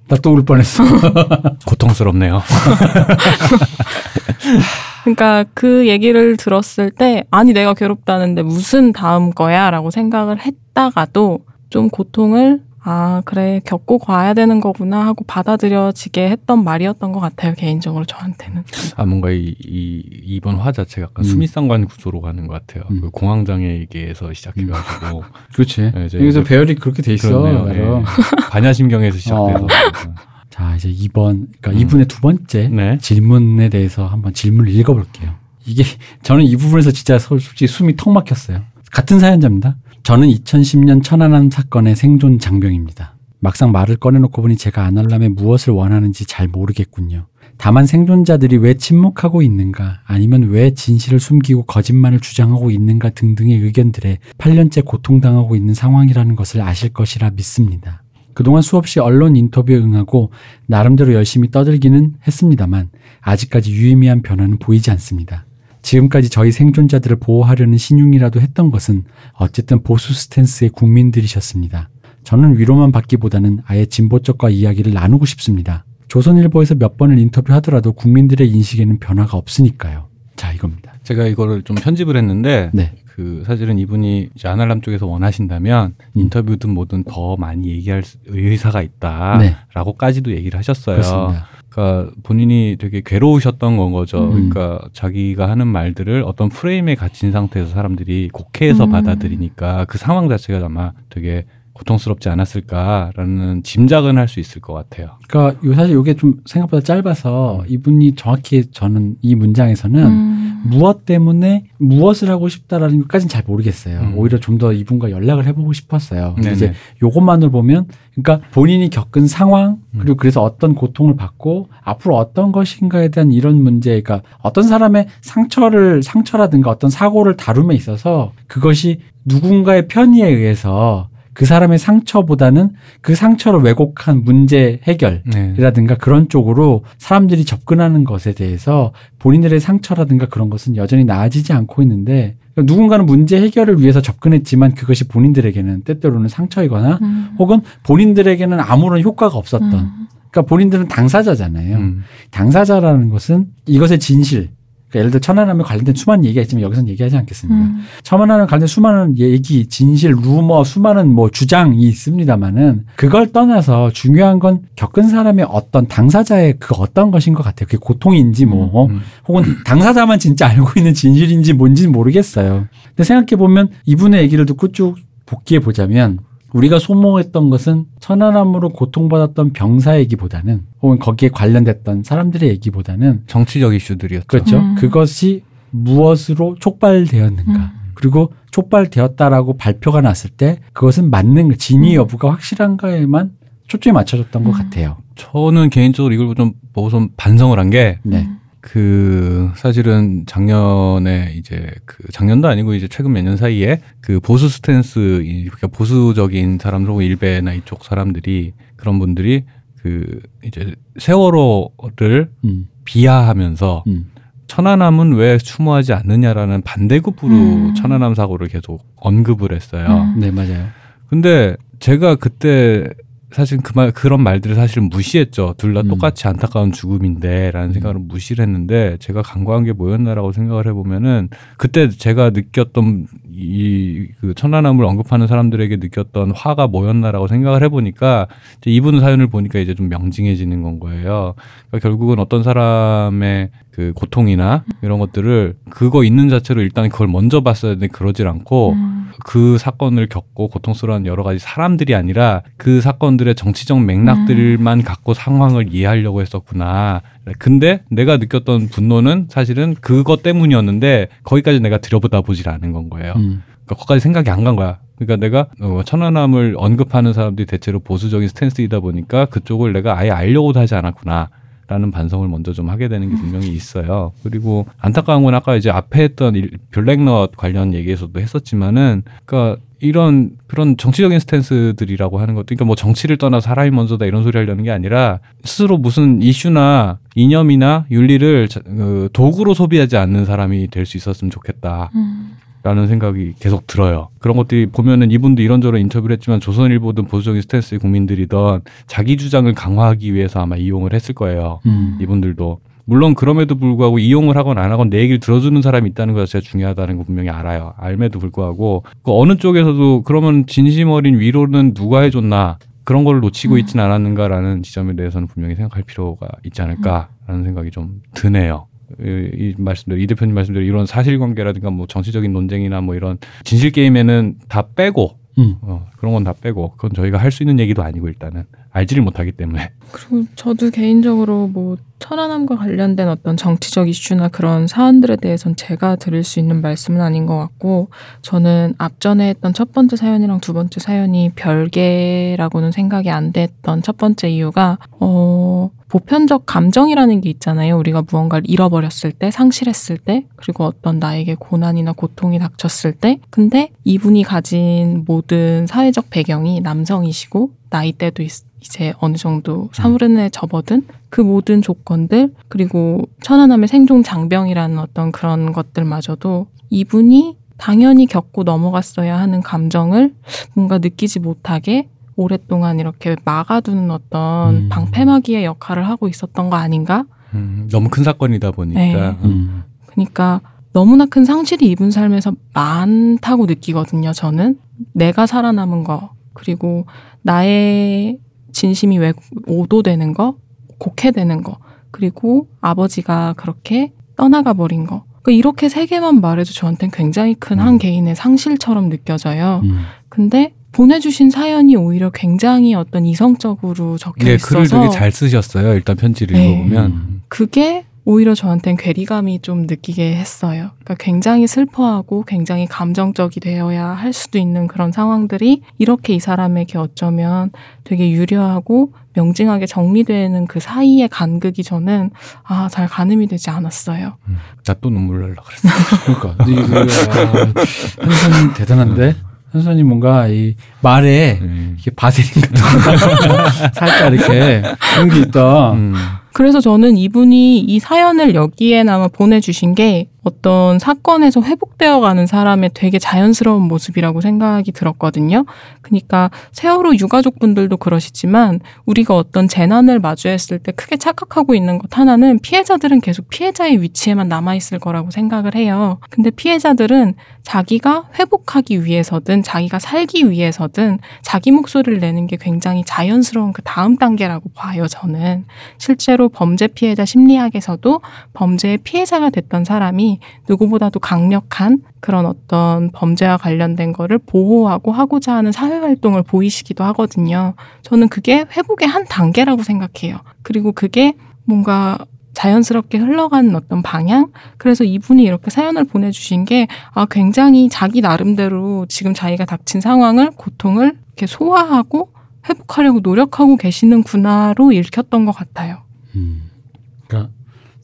나 또 울 뻔했어. 고통스럽네요. 그러니까 그 얘기를 들었을 때 아니 내가 괴롭다는데 무슨 다음 거야라고 생각을 했다가도 좀 고통을 아 그래 겪고 가야 되는 거구나 하고 받아들여지게 했던 말이었던 것 같아요 개인적으로 저한테는 아 뭔가 이, 이 이번 화 자체가 약간 음. 수미상관 구조로 가는 것 같아요. 음. 그 공황장애에게서 시작해가지고 그렇지. 네, 여기서 배열이 그렇게 돼 있어. 그렇네요. 예. 반야심경에서 시작돼서 어. 자 이제 2번, 그러니까 음. 이 2분의 두 번째 네. 질문에 대해서 한번 질문을 읽어볼게요. 이게 저는 이 부분에서 진짜 서- 솔직히 숨이 턱 막혔어요. 같은 사연자입니다. 저는 2010년 천안함 사건의 생존 장병입니다. 막상 말을 꺼내놓고 보니 제가 아날람에 무엇을 원하는지 잘 모르겠군요. 다만 생존자들이 왜 침묵하고 있는가, 아니면 왜 진실을 숨기고 거짓말을 주장하고 있는가 등등의 의견들에 8년째 고통당하고 있는 상황이라는 것을 아실 것이라 믿습니다. 그동안 수없이 언론 인터뷰에 응하고 나름대로 열심히 떠들기는 했습니다만 아직까지 유의미한 변화는 보이지 않습니다. 지금까지 저희 생존자들을 보호하려는 신용이라도 했던 것은 어쨌든 보수 스탠스의 국민들이셨습니다. 저는 위로만 받기보다는 아예 진보 쪽과 이야기를 나누고 싶습니다. 조선일보에서 몇 번을 인터뷰하더라도 국민들의 인식에는 변화가 없으니까요. 자, 이겁니다. 제가 이거를 좀 편집을 했는데 네. 그 사실은 이분이 이제 아날람 쪽에서 원하신다면 음. 인터뷰든 뭐든 더 많이 얘기할 수- 의사가 네. 있다라고까지도 얘기를 하셨어요. 그렇습니다. 그러니까 본인이 되게 괴로우셨던 건 거죠. 음. 그러니까 자기가 하는 말들을 어떤 프레임에 갇힌 상태에서 사람들이 곡해해서 음. 받아들이니까 그 상황 자체가 아마 되게 고통스럽지 않았을까라는 짐작은 할 수 있을 것 같아요. 그러니까 요 사실 이게 좀 생각보다 짧아서 이분이 정확히 저는 이 문장에서는 음. 무엇 때문에 무엇을 하고 싶다라는 것까지는 잘 모르겠어요. 음. 오히려 좀 더 이분과 연락을 해보고 싶었어요. 근데 네네. 이제 요것만을 보면, 그러니까 본인이 겪은 상황 음. 그리고 그래서 어떤 고통을 받고 앞으로 어떤 것인가에 대한 이런 문제, 그러니까 어떤 사람의 상처를 상처라든가 어떤 사고를 다룸에 있어서 그것이 누군가의 편의에 의해서 그 사람의 상처보다는 그 상처를 왜곡한 문제 해결 네. 이라든가 그런 쪽으로 사람들이 접근하는 것에 대해서 본인들의 상처라든가 그런 것은 여전히 나아지지 않고 있는데 그러니까 누군가는 문제 해결을 위해서 접근했지만 그것이 본인들에게는 때때로는 상처이거나 음. 혹은 본인들에게는 아무런 효과가 없었던 음. 그러니까 본인들은 당사자잖아요. 음. 당사자라는 것은 이것의 진실 그러니까 예를 들어 천안함에 관련된 수많은 얘기가 있지만 여기서는 얘기하지 않겠습니다. 음. 천안함에 관련된 수많은 얘기, 진실, 루머, 수많은 뭐 주장이 있습니다만은 그걸 떠나서 중요한 건 겪은 사람의 어떤 당사자의 그 어떤 것인 것 같아요. 그게 고통인지 뭐 어? 음. 혹은 당사자만 진짜 알고 있는 진실인지 뭔지는 모르겠어요. 근데 생각해 보면 이분의 얘기를 듣고 쭉 복기해 보자면 우리가 소모했던 것은 천안함으로 고통받았던 병사 얘기보다는 혹은 거기에 관련됐던 사람들의 얘기보다는 정치적 이슈들이었죠. 그렇죠. 음. 그것이 무엇으로 촉발되었는가. 음. 그리고 촉발되었다라고 발표가 났을 때 그것은 맞는 진위 여부가 확실한가에만 초점이 맞춰졌던 것 음. 같아요. 저는 개인적으로 이걸 좀 보고 좀 반성을 한게 네. 그 사실은 작년에 이제 그 작년도 아니고 이제 최근 몇 년 사이에 그 보수 스탠스 이- 그러니까 보수적인 사람들 혹은 일베나 이쪽 사람들이 그런 분들이 그 이제 세월호를 음, 비하하면서 음, 천안함은 왜 추모하지 않느냐라는 반대급부로 음. 천안함 사고를 계속 언급을 했어요. 음. 네 맞아요. 근데 제가 그때 사실 그 말, 그런 말들을 사실 무시했죠. 둘다 음. 똑같이 안타까운 죽음인데 라는 생각으로 무시를 했는데 제가 간과한 게 뭐였나라고 생각을 해보면은 그때 제가 느꼈던 이그 천안함을 언급하는 사람들에게 느꼈던 화가 뭐였나라고 생각을 해보니까 이제 이분 사연을 보니까 이제 좀 명징해지는 건 거예요. 그러니까 결국은 어떤 사람의 그 고통이나 이런 것들을 그거 있는 자체로 일단 그걸 먼저 봤어야 되는데 그러질 않고 음. 그 사건을 겪고 고통스러운 여러 가지 사람들이 아니라 그 사건들의 정치적 맥락들만 갖고 상황을 이해하려고 했었구나. 근데 내가 느꼈던 분노는 사실은 그것 때문이었는데 거기까지 내가 들여보다 보질 않은 건 거예요. 음, 그러니까 거기까지 생각이 안 간 거야. 그러니까 내가 어, 천안함을 언급하는 사람들이 대체로 보수적인 스탠스이다 보니까 그쪽을 내가 아예 알려고도 하지 않았구나. 라는 반성을 먼저 좀 하게 되는 게 분명히 있어요. 그리고 안타까운 건 아까 이제 앞에 했던 일- 블랙넛 관련 얘기에서도 했었지만은, 그러니까 이런 그런 정치적인 스탠스들이라고 하는 것도, 그러니까 뭐 정치를 떠나 사람이 먼저다 이런 소리 하려는 게 아니라 스스로 무슨 이슈나 이념이나 윤리를 자- 그 도구로 소비하지 않는 사람이 될 수 있었으면 좋겠다. 음. 라는 생각이 계속 들어요. 그런 것들이 보면은 이분도 이런저런 인터뷰를 했지만 조선일보든 보수적인 스탠스의 국민들이던 자기 주장을 강화하기 위해서 아마 이용을 했을 거예요. 음, 이분들도. 물론 그럼에도 불구하고 이용을 하건 안 하건 내 얘기를 들어주는 사람이 있다는 것 자체가 중요하다는 거 분명히 알아요. 알매도 불구하고 그 어느 쪽에서도 그러면 진심 어린 위로는 누가 해줬나 그런 걸 놓치고 음. 있지는 않았는가라는 지점에 대해서는 분명히 생각할 필요가 있지 않을까라는 생각이 좀 드네요. 이, 이 말씀대로 이 대표님 말씀대로 이런 사실관계라든가 뭐 정치적인 논쟁이나 뭐 이런 진실 게임에는 다 빼고 음. 어, 그런 건 다 빼고 그건 저희가 할 수 있는 얘기도 아니고 일단은 알지를 못하기 때문에 그리고 저도 개인적으로 뭐 천안함과 관련된 어떤 정치적 이슈나 그런 사안들에 대해서는 제가 드릴 수 있는 말씀은 아닌 것 같고 저는 앞전에 했던 첫 번째 사연이랑 두 번째 사연이 별개라고는 생각이 안 됐던 첫 번째 이유가 어 보편적 감정이라는 게 있잖아요. 우리가 무언가를 잃어버렸을 때, 상실했을 때, 그리고 어떤 나에게 고난이나 고통이 닥쳤을 때. 근데 이분이 가진 모든 사회적 배경이 남성이시고, 나이대도 있- 이제 어느 정도 사무른에 접어든 그 모든 조건들, 그리고 천안함의 생존 장병이라는 어떤 그런 것들마저도 이분이 당연히 겪고 넘어갔어야 하는 감정을 뭔가 느끼지 못하게 오랫동안 이렇게 막아두는 어떤 음. 방패막이의 역할을 하고 있었던 거 아닌가? 음, 너무 큰 사건이다 보니까 네. 음. 그러니까 너무나 큰 상실이 이분 삶에서 많다고 느끼거든요, 저는. 내가 살아남은 거, 그리고 나의 진심이 왜 오도되는 거, 곡해되는 거, 그리고 아버지가 그렇게 떠나가 버린 거. 그러니까 이렇게 세 개만 말해도 저한테는 굉장히 큰한 음. 개인의 상실처럼 느껴져요. 음. 근데 보내주신 사연이 오히려 굉장히 어떤 이성적으로 적혀 네, 있어서 글을 되게 잘 쓰셨어요. 일단 편지를 네. 읽어보면 음. 그게 오히려 저한테는 괴리감이 좀 느끼게 했어요. 그러니까 굉장히 슬퍼하고 굉장히 감정적이 되어야 할 수도 있는 그런 상황들이 이렇게 이 사람에게 어쩌면 되게 유려하고 명징하게 정리되는 그 사이의 간극이 저는 아, 잘 가늠이 되지 않았어요. 나또 눈물 날라 그랬어. 그러니까 이거 아, 현선님 대단한데 현선님 뭔가 이 말에 음. 이게 바세린 같은 거 살짝 이렇게 그런 게 있다. 음. 그래서 저는 이분이 이 사연을 여기에 나마 보내주신 게 어떤 사건에서 회복되어 가는 사람의 되게 자연스러운 모습이라고 생각이 들었거든요. 그러니까 세월호 유가족분들도 그러시지만 우리가 어떤 재난을 마주했을 때 크게 착각하고 있는 것 하나는 피해자들은 계속 피해자의 위치에만 남아있을 거라고 생각을 해요. 근데 피해자들은 자기가 회복하기 위해서든 자기가 살기 위해서든 자기 목소리를 내는 게 굉장히 자연스러운 그 다음 단계라고 봐요, 저는. 실제로 범죄 피해자 심리학에서도 범죄의 피해자가 됐던 사람이 누구보다도 강력한 그런 어떤 범죄와 관련된 거를 보호하고 하고자 하는 사회활동을 보이시기도 하거든요. 저는 그게 회복의 한 단계라고 생각해요. 그리고 그게 뭔가 자연스럽게 흘러가는 어떤 방향? 그래서 이분이 이렇게 사연을 보내주신 게, 아, 굉장히 자기 나름대로 지금 자기가 닥친 상황을, 고통을 이렇게 소화하고 회복하려고 노력하고 계시는구나로 읽혔던 것 같아요. 음. 그러니까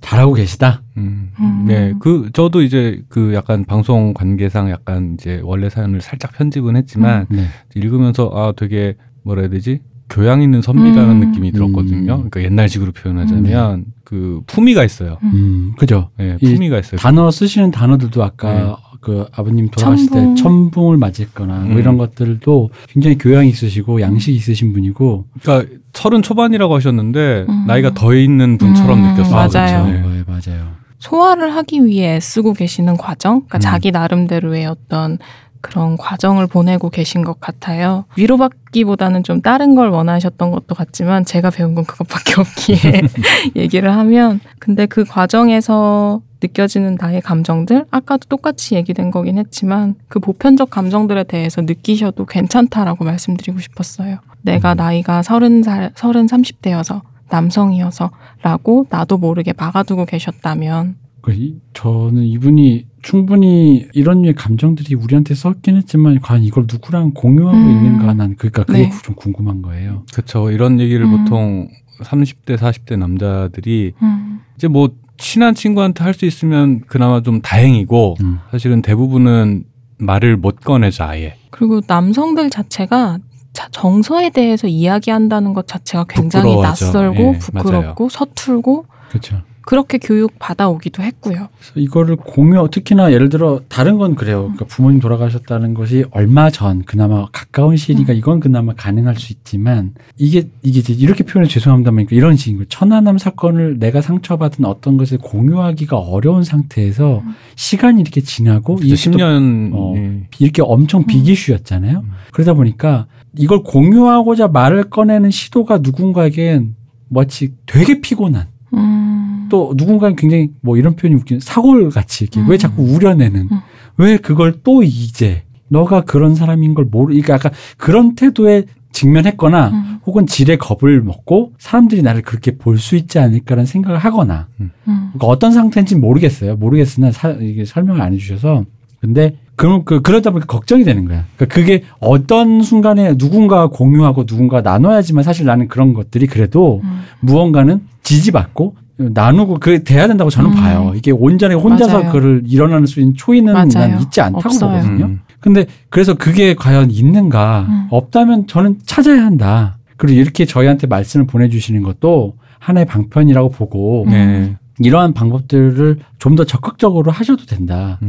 잘하고 계시다. 음. 음. 네, 그 저도 이제 그 약간 방송 관계상 약간 이제 원래 사연을 살짝 편집은 했지만 네. 읽으면서 아 되게 뭐라 해야 되지? 교양 있는 선비라는 음. 느낌이 들었거든요. 음. 그러니까 옛날식으로 표현하자면 그 품위가 있어요. 음, 그죠. 네, 이 품위가 있어요. 단어 쓰시는 단어들도 아까 그 아버님 돌아가실 천붕. 때 천붕을 맞았거나 뭐 음. 이런 것들도 굉장히 교양 있으시고 양식 있으신 분이고 그러니까 서른 초반이라고 하셨는데 음. 나이가 더 있는 분처럼 음, 느꼈어요. 맞아요. 네. 네, 맞아요. 소화를 하기 위해 애쓰고 계시는 과정, 그러니까 음. 자기 나름대로의 어떤 그런 과정을 보내고 계신 것 같아요. 위로받기보다는 좀 다른 걸 원하셨던 것도 같지만 제가 배운 건 그것밖에 없기에 얘기를 하면 근데 그 과정에서 느껴지는 나의 감정들 아까도 똑같이 얘기된 거긴 했지만 그 보편적 감정들에 대해서 느끼셔도 괜찮다라고 말씀드리고 싶었어요. 내가 음. 나이가 서른 살 서른 삼십 대여서 남성이어서라고 나도 모르게 막아두고 계셨다면 그 이- 저는 이분이 충분히 이런 류의 감정들이 우리한테 섞긴 했지만 과연 이걸 누구랑 공유하고 음. 있는가 난 그러니까 그게 네. 좀 궁금한 거예요. 그렇죠. 이런 얘기를 음. 보통 30대, 40대 남자들이 음. 이제 뭐 친한 친구한테 할 수 있으면 그나마 좀 다행이고 음. 사실은 대부분은 말을 못 꺼내죠 아예. 그리고 남성들 자체가 자- 정서에 대해서 이야기한다는 것 자체가 굉장히 부끄러워하죠. 낯설고 예, 부끄럽고 서툴고 그렇죠. 그렇게 교육 받아오기도 했고요. 그래서 이거를 공유 특히나 예를 들어 다른 건 그래요. 그러니까 부모님 돌아가셨다는 것이 얼마 전 그나마 가까운 시일이니까 음. 이건 그나마 가능할 수 있지만 이게 이게 이제 이렇게 표현해 죄송합니다만 그러니까 이런 식인 거예요. 천안함 사건을 내가 상처받은 어떤 것을 공유하기가 어려운 상태에서 음. 시간이 이렇게 지나고 이게 또 10년 어, 예. 이렇게 엄청 빅이슈였잖아요. 음. 그러다 보니까 이걸 공유하고자 말을 꺼내는 시도가 누군가에겐 마치 되게 피곤한 음. 또 누군가는 굉장히 뭐 이런 표현이 웃긴 사골 같이 이렇게 음. 왜 자꾸 우려내는 음. 왜 그걸 또 이제 너가 그런 사람인 걸 모르 그러니까 약간 그런 태도에 직면했거나 음. 혹은 지레 겁을 먹고 사람들이 나를 그렇게 볼 수 있지 않을까라는 생각을 하거나 음. 그러니까 어떤 상태인지 모르겠어요. 모르겠으나 사, 이게 설명을 안 해주셔서 근데 그럼 그 그러다 보니까 걱정이 되는 거야. 그러니까 그게 어떤 순간에 누군가 공유하고 누군가 나눠야지만 사실 나는 그런 것들이 그래도 음. 무언가는 지지받고 나누고 그 돼야 된다고 저는 음. 봐요. 이게 온전히 혼자서 맞아요. 그를 일어나는 수 있는 초이는 맞아요. 난 있지 않다고 없어요. 보거든요. 음. 근데 그래서 그게 과연 있는가 음. 없다면 저는 찾아야 한다. 그리고 이렇게 저희한테 말씀을 보내주시는 것도 하나의 방편이라고 보고 음. 네. 이러한 방법들을 좀 더 적극적으로 하셔도 된다라는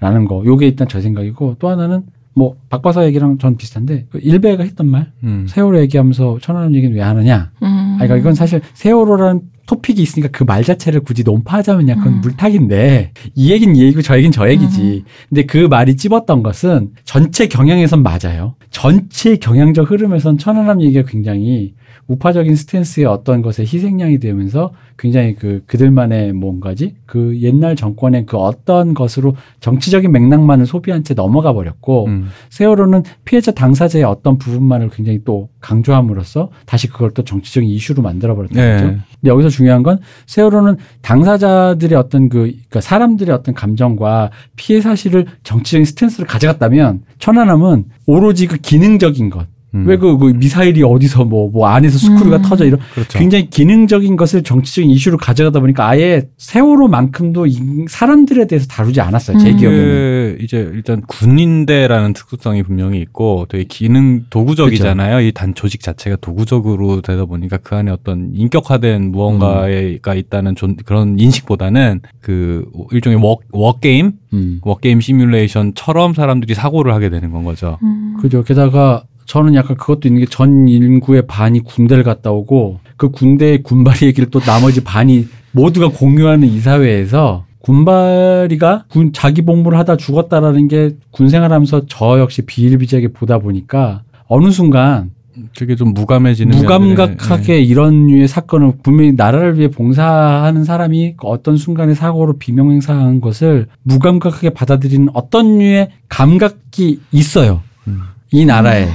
음. 거. 요게 일단 제 생각이고 또 하나는 뭐 박박사 얘기랑 전 비슷한데 그 일베가 했던 말 음. 세월호 얘기하면서 천안함 얘기는 왜 하느냐. 음. 아, 그러니까 이건 사실 세월호라는 토픽이 있으니까 그 말 자체를 굳이 논파하자면 약간 음. 물타기인데 이 얘기는 이 얘기고 저 얘기는 저 얘기지. 근데 그 말이 찝었던 것은 전체 경향에선 맞아요. 전체 경향적 흐름에선 천안함 얘기가 굉장히 우파적인 스탠스의 어떤 것에 희생양이 되면서 굉장히 그 그들만의 뭔가지 그 옛날 정권의 그 어떤 것으로 정치적인 맥락만을 소비한 채 넘어가 버렸고 음. 세월호는 피해자 당사자의 어떤 부분만을 굉장히 또 강조함으로써 다시 그걸 또 정치적인 이슈로 만들어 버렸던 네. 거죠. 근데 여기서 중요한 건 세월호는 당사자들의 어떤 그 그러니까 사람들의 어떤 감정과 피해 사실을 정치적인 stance를 가져갔다면 천안함은 오로지 그 기능적인 것. 음. 왜그 미사일이 어디서 뭐, 뭐 안에서 스크류가 음. 터져 이런 그렇죠. 굉장히 기능적인 것을 정치적인 이슈로 가져가다 보니까 아예 세월호만큼도 이 사람들에 대해서 다루지 않았어요. 제 음. 기억에는. 이게 이제 일단 군대라는 특수성이 분명히 있고 되게 기능 도구적이잖아요. 이단 조직 자체가 도구적으로 되다 보니까 그 안에 어떤 인격화된 무언가가 있다는 존- 그런 인식보다는 그 일종의 워, 워게임, 음. 워게임 시뮬레이션처럼 사람들이 사고를 하게 되는 건 거죠. 음. 그죠. 게다가 저는 약간 그것도 있는 게 전 인구의 반이 군대를 갔다 오고 그 군대의 군발이 얘기를 또 나머지 반이 모두가 공유하는 이 사회에서 군발이가 군 자기 복무를 하다 죽었다라는 게 군 생활하면서 저 역시 비일비재하게 보다 보니까 어느 순간 되게 좀 무감해지는 무감각하게 면들이- 이런 류의 사건을 분명히 나라를 위해 봉사하는 사람이 어떤 순간에 사고로 비명횡사한 것을 무감각하게 받아들이는 어떤 류의 감각이 있어요. 예. 음. 이 나라에.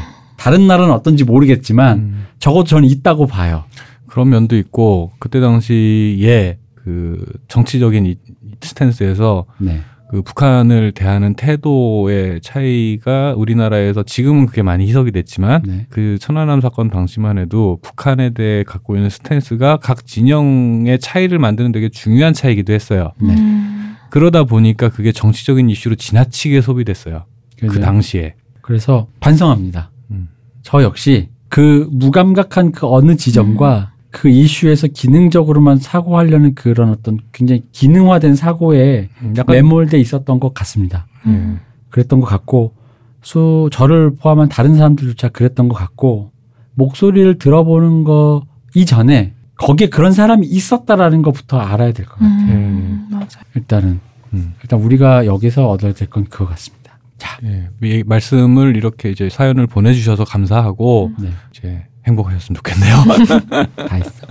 다른 나라는 어떤지 모르겠지만 음. 적어도 저는 있다고 봐요. 그런 면도 있고 그때 당시에 그 정치적인 이- 스탠스에서 네. 그 북한을 대하는 태도의 차이가 우리나라에서 지금은 그게 많이 희석이 됐지만 네. 그 천안함 사건 당시만 해도 북한에 대해 갖고 있는 스탠스가 각 진영의 차이를 만드는 되게 중요한 차이기도 했어요. 네. 음. 그러다 보니까 그게 정치적인 이슈로 지나치게 소비됐어요. 그 그죠? 당시에. 그래서 반성합니다. 음. 저 역시 그 무감각한 그 어느 지점과 그 이슈에서 기능적으로만 사고하려는 그런 어떤 굉장히 기능화된 사고에 약간 매몰돼 있었던 것 같습니다. 음. 그랬던 것 같고 수 저를 포함한 다른 사람들조차 그랬던 것 같고 목소리를 들어보는 거 이전에 거기에 그런 사람이 있었다라는 것부터 알아야 될 것 같아요. 음. 맞아요. 일단은 음. 일단 우리가 여기서 얻어야 될 건 그거 같습니다. 자, 예, 이 말씀을 이렇게 이제 사연을 보내주셔서 감사하고 네, 이제 행복하셨으면 좋겠네요. 다 했어.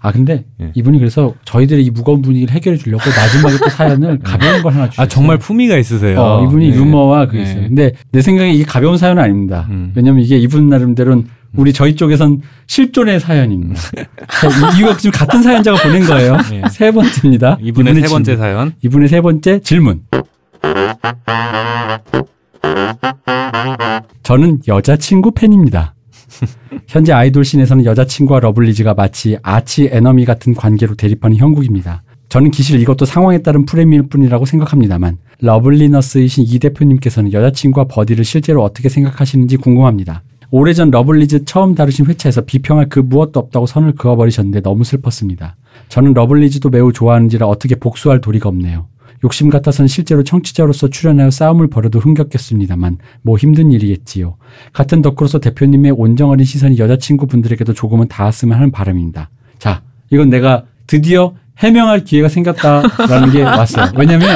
아 근데 예. 이분이 그래서 저희들의 이 무거운 분위기를 해결해 주려고 마지막에 또 사연을 가벼운 걸 하나 주셨어요. 아 정말 품위가 있으세요. 어, 이분이 예. 유머와 그 예. 있어요. 근데 내 생각에 이게 가벼운 사연은 아닙니다. 음. 왜냐면 이게 이분 나름대로는 우리 저희 쪽에선 실존의 사연입니다. 자, 이- 이거 지금 같은 사연자가 보낸 거예요. 예. 세 번째입니다. 이분의 세 번째 질문. 사연. 이분의 세 번째 질문. 저는 여자친구 팬입니다. 현재 아이돌 scene에서는 여자친구와 러블리즈가 마치 arch enemy 같은 관계로 대립하는 형국입니다. 저는 기실 이것도 상황에 따른 프레임일 뿐이라고 생각합니다만 러블리너스이신 이 대표님께서는 여자친구와 버디를 실제로 어떻게 생각하시는지 궁금합니다. 오래전 러블리즈 처음 다루신 회차에서 비평할 그 무엇도 없다고 선을 그어버리셨는데 너무 슬펐습니다. 저는 러블리즈도 매우 좋아하는지라 어떻게 복수할 도리가 없네요. 욕심 같아선 실제로 청취자로서 출연하여 싸움을 벌여도 흥겹겠습니다만 뭐 힘든 일이겠지요. 같은 덕후로서 대표님의 온정어린 시선이 여자친구분들에게도 조금은 닿았으면 하는 바람입니다. 자, 이건 내가 드디어 해명할 기회가 생겼다라는 게 왔어요. 왜냐면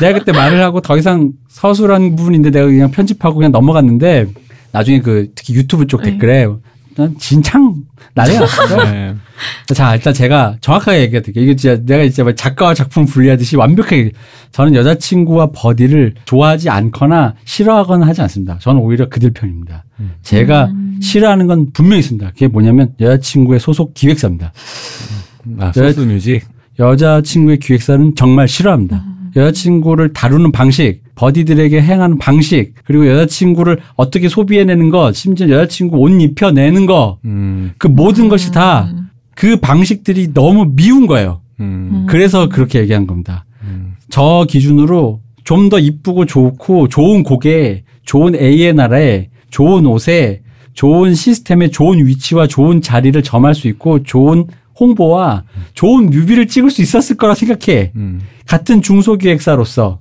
내가 그때 말을 하고 더 이상 서술한 부분인데 내가 그냥 편집하고 그냥 넘어갔는데 나중에 그 특히 유튜브 쪽 네. 댓글에 난 진창 났어요. 네. 자, 일단 제가 정확하게 얘기해 드릴게요. 이게 진짜 내가 진짜 막 작가와 작품 분리하듯이 완벽하게 저는 여자친구와 버디를 좋아하지 않거나 싫어하거나 하지 않습니다. 저는 오히려 그들 편입니다. 제가 음. 싫어하는 건 분명히 있습니다. 그게 뭐냐면 여자친구의 소속 기획사입니다. 아, 소스 뮤직. 여자친구의 기획사는 정말 싫어합니다. 여자친구를 다루는 방식, 버디들에게 행하는 방식, 그리고 여자친구를 어떻게 소비해내는 것, 심지어 여자친구 옷 입혀내는 거, 음, 그 모든 것이 다 그 방식들이 너무 미운 거예요. 음, 그래서 그렇게 얘기한 겁니다. 음. 저 기준으로 좀 더 이쁘고 좋고 좋은 곡에 좋은 A&R에 좋은 옷에 좋은 시스템에 좋은 위치와 좋은 자리를 점할 수 있고 좋은 홍보와 좋은 뮤비를 찍을 수 있었을 거라 생각해. 음. 같은 중소기획사로서.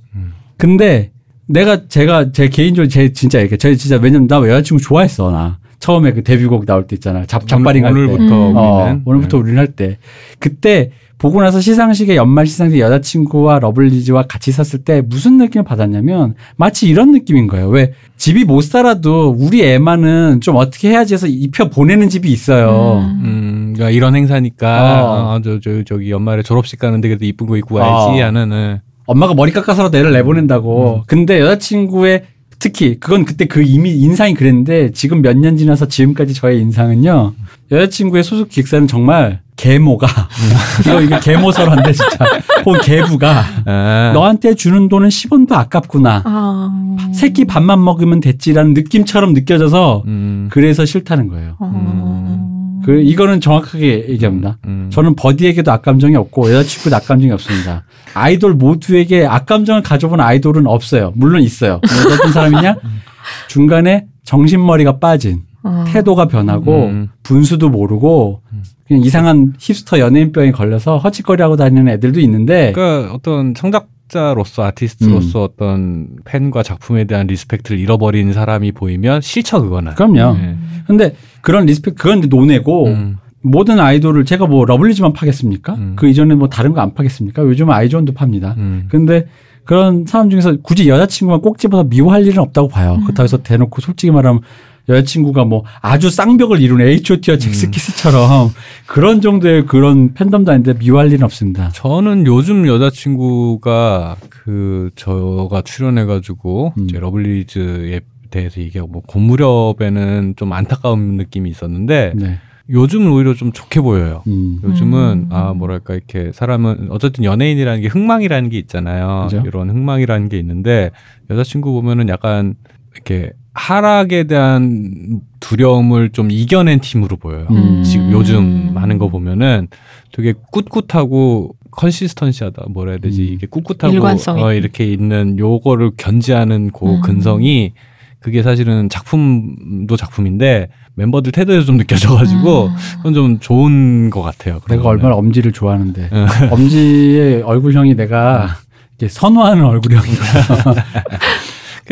근데 내가 제가 제 개인적으로 제 진짜 이렇게 제 진짜 왜냐면 나 여자친구 좋아했어 나 처음에 그 데뷔곡 나올 때 있잖아 잡 잡바링 할 때. 오늘부터 음. 어, 우리는 오늘부터 네. 우리는 할 때. 그때 보고 나서 시상식에 연말 시상식 여자친구와 러블리즈와 같이 섰을 때 무슨 느낌을 받았냐면 마치 이런 느낌인 거예요. 왜 집이 못 살아도 우리 애만은 좀 어떻게 해야지 해서 입혀 보내는 집이 있어요. 음. 음, 그러니까 이런 행사니까 어. 아, 저, 저, 저기 연말에 졸업식 가는데 그래도 이쁜 거 입고 가야지 어. 하는 네. 엄마가 머리 깎아서라도 애를 음. 내보낸다고. 근데 여자친구의 특히 그건 그때 그 이미 인상이 그랬는데 지금 몇 년 지나서 지금까지 저의 인상은요. 여자친구의 소속 기획사는 정말 계모가 이거 이게 계모설한데 진짜 혹은 계부가 아, 너한테 주는 돈은 10원도 아깝구나. 아. 새끼 밥만 먹으면 됐지라는 느낌처럼 느껴져서 음, 그래서 싫다는 거예요. 어. 그 이거는 정확하게 얘기합니다. 음. 저는 버디에게도 악감정이 없고 여자친구도 악감정이 없습니다. 아이돌 모두에게 악감정을 가져본 아이돌은 없어요. 물론 있어요. 근데 어떤 사람이냐? 중간에 정신머리가 빠진 어. 태도가 변하고 음. 분수도 모르고 그냥 이상한 힙스터 연예인병에 걸려서 헛짓거리하고 다니는 애들도 있는데 그러니까 어떤 창작 자로서 아티스트로서 어떤 팬과 작품에 대한 respect를 잃어버린 사람이 보이면 싫죠 그거는. 그럼요. 네. 근데 그런 respect 그건 이제 논외고 음. 모든 아이돌을 제가 뭐 러블리즈만 파겠습니까? 음. 그 이전에 뭐 다른 거 안 파겠습니까? 요즘은 아이즈원도 팝니다. 음. 근데 그런 사람 중에서 굳이 여자친구만 꼭 집어서 미워할 일은 없다고 봐요. 음. 그렇다고 해서 대놓고 솔직히 말하면 여자친구가 뭐 아주 쌍벽을 이룬 H.O.T와 음. 잭스키스처럼 그런 정도의 그런 팬덤도 아닌데 미워할 일은 없습니다. 저는 요즘 여자친구가 그 저가 출연해가지고 음. 이제 러블리즈에 대해서 얘기하고 뭐 고무렵에는 좀 안타까운 느낌이 있었는데 네. 요즘은 오히려 좀 좋게 보여요. 음. 요즘은 음. 아 뭐랄까 이렇게 사람은 어쨌든 연예인이라는 게 흥망이라는 게 있잖아요. 그죠? 이런 흥망이라는 게 있는데 여자친구 보면은 약간 이렇게 하락에 대한 두려움을 좀 이겨낸 팀으로 보여요. 음. 지금 요즘 하는 거 보면은 되게 꿋꿋하고 컨시스턴시하다 뭐라 해야 되지 음. 이게 꿋꿋하고 일관성이. 어, 이렇게 있는 요거를 견지하는 그 음. 근성이 그게 사실은 작품도 작품인데 멤버들 태도에서 좀 느껴져가지고 음. 그건 좀 좋은 것 같아요. 그런 내가. 얼마나 엄지를 좋아하는데 응. 엄지의 얼굴형이 내가 이렇게 선호하는 얼굴형인 거야.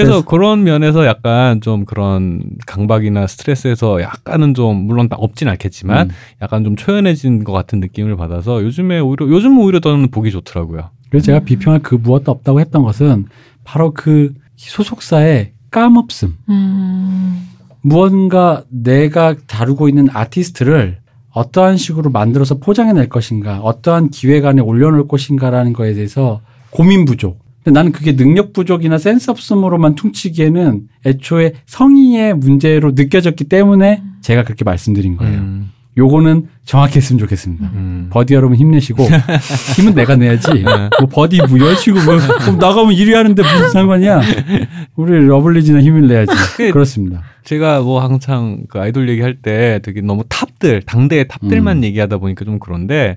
그래서 그런 면에서 약간 좀 그런 강박이나 스트레스에서 약간은 좀 물론 없진 않겠지만 음. 약간 좀 초연해진 것 같은 느낌을 받아서 요즘에 오히려 요즘 오히려 저는 보기 좋더라고요. 그래서 제가 비평할 그 무엇도 없다고 했던 것은 바로 그 소속사의 까먹음. 음. 무언가 내가 다루고 있는 아티스트를 어떠한 식으로 만들어서 포장해낼 것인가, 어떠한 기획안에 올려놓을 것인가라는 거에 대해서 고민 부족. 나는 그게 능력 부족이나 센스 없음으로만 퉁치기에는 애초에 성의의 문제로 느껴졌기 때문에 제가 그렇게 말씀드린 거예요. 음, 요거는 정확했으면 좋겠습니다. 음. 버디 여러분 힘내시고 힘은 내가 내야지. 뭐 버디 뭐 여자친구 뭐 그럼 나가면 1위 하는데 무슨 상관이야? 우리 러블리즈나 힘을 내야지. 그- 그렇습니다. 제가 뭐 항상 그 아이돌 얘기할 때 되게 너무 탑들, 당대의 탑들만 음. 얘기하다 보니까 좀 그런데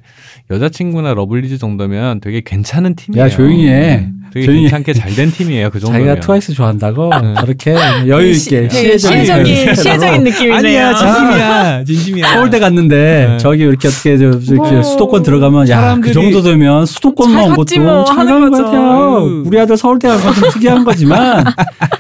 여자친구나 러블리즈 정도면 되게 괜찮은 팀이에요. 야 조용히 해. 되게 조용히 해. 괜찮게 잘 된 팀이에요. 그 정도면. 자기가 트와이스 좋아한다고 네. 저렇게 여유 있게 시혜적인 느낌이네요. 아니야, 진심이야. 진심이야. 서울대 갔는데 네. 저기 이렇게 어떻게 저, 저, 이렇게 뭐, 수도권 들어가면 야 그 정도 되면 수도권 잘 나온 갔지 것도 뭐 잘한 하는 거죠. 거야. 우리 아들 서울대 간 것도 특이한 거지만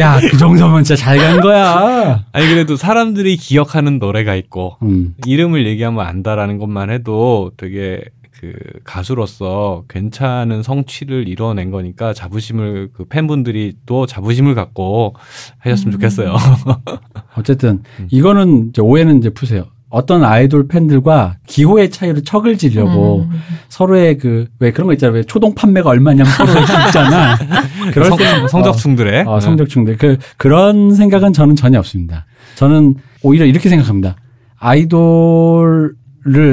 야 그 정도면 진짜 잘 간 거야. 아니 그래도 사람들이 기억하는 노래가 있고 음. 이름을 얘기하면 안다라는 것만 해도 되게 그 가수로서 괜찮은 성취를 이뤄낸 거니까 자부심을 그 팬분들이 또 자부심을 갖고 하셨으면 음. 좋겠어요. 어쨌든 음. 이거는 이제 오해는 이제 푸세요. 어떤 아이돌 팬들과 기호의 차이로 척을 지려고 음. 서로의 그 왜 그런 거 있잖아. 왜 초동 판매가 얼마냐면 서로 있잖아. 그럴 성, 때 성적충들의 어, 성적충들 그 그런 생각은 저는 전혀 없습니다. 저는 오히려 이렇게 생각합니다. 아이돌을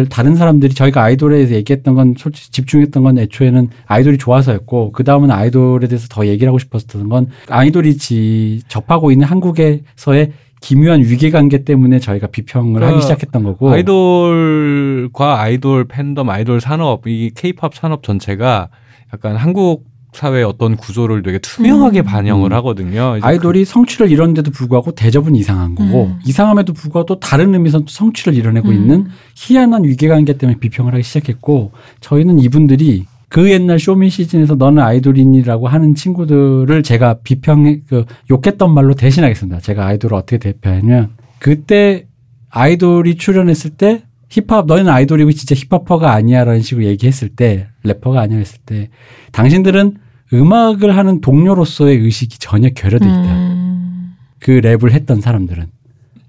다른 사람들이 저희가 아이돌에 대해서 얘기했던 건 솔직히 집중했던 건 애초에는 아이돌이 좋아서였고 그 다음은 아이돌에 대해서 더 얘기를 하고 싶었던 건 아이돌이 지, 접하고 있는 한국에서의 기묘한 위계관계 때문에 저희가 비평을 하기 그러니까 시작했던 거고 아이돌과 아이돌 팬덤, 아이돌 산업, 이 케이팝 산업 전체가 약간 한국 사회의 어떤 구조를 되게 투명하게 음. 반영을 음. 하거든요. 아이돌이 성취를 이뤘는데도 불구하고 대접은 이상한 거고 음. 이상함에도 불구하고 또 다른 의미에서 또 성취를 이뤄내고 음. 있는 희한한 위계관계 때문에 비평을 하기 시작했고 저희는 이분들이 그 옛날 쇼미 시즌에서 너는 아이돌이니라고 하는 친구들을 제가 비평 그 욕했던 말로 대신하겠습니다. 제가 아이돌을 어떻게 대표하냐면 그때 아이돌이 출연했을 때 힙합 너희는 아이돌이고 진짜 힙합퍼가 아니야라는 식으로 얘기했을 때 래퍼가 아니야 했을 때 당신들은 음악을 하는 동료로서의 의식이 전혀 결여돼 있다. 음. 그 랩을 했던 사람들은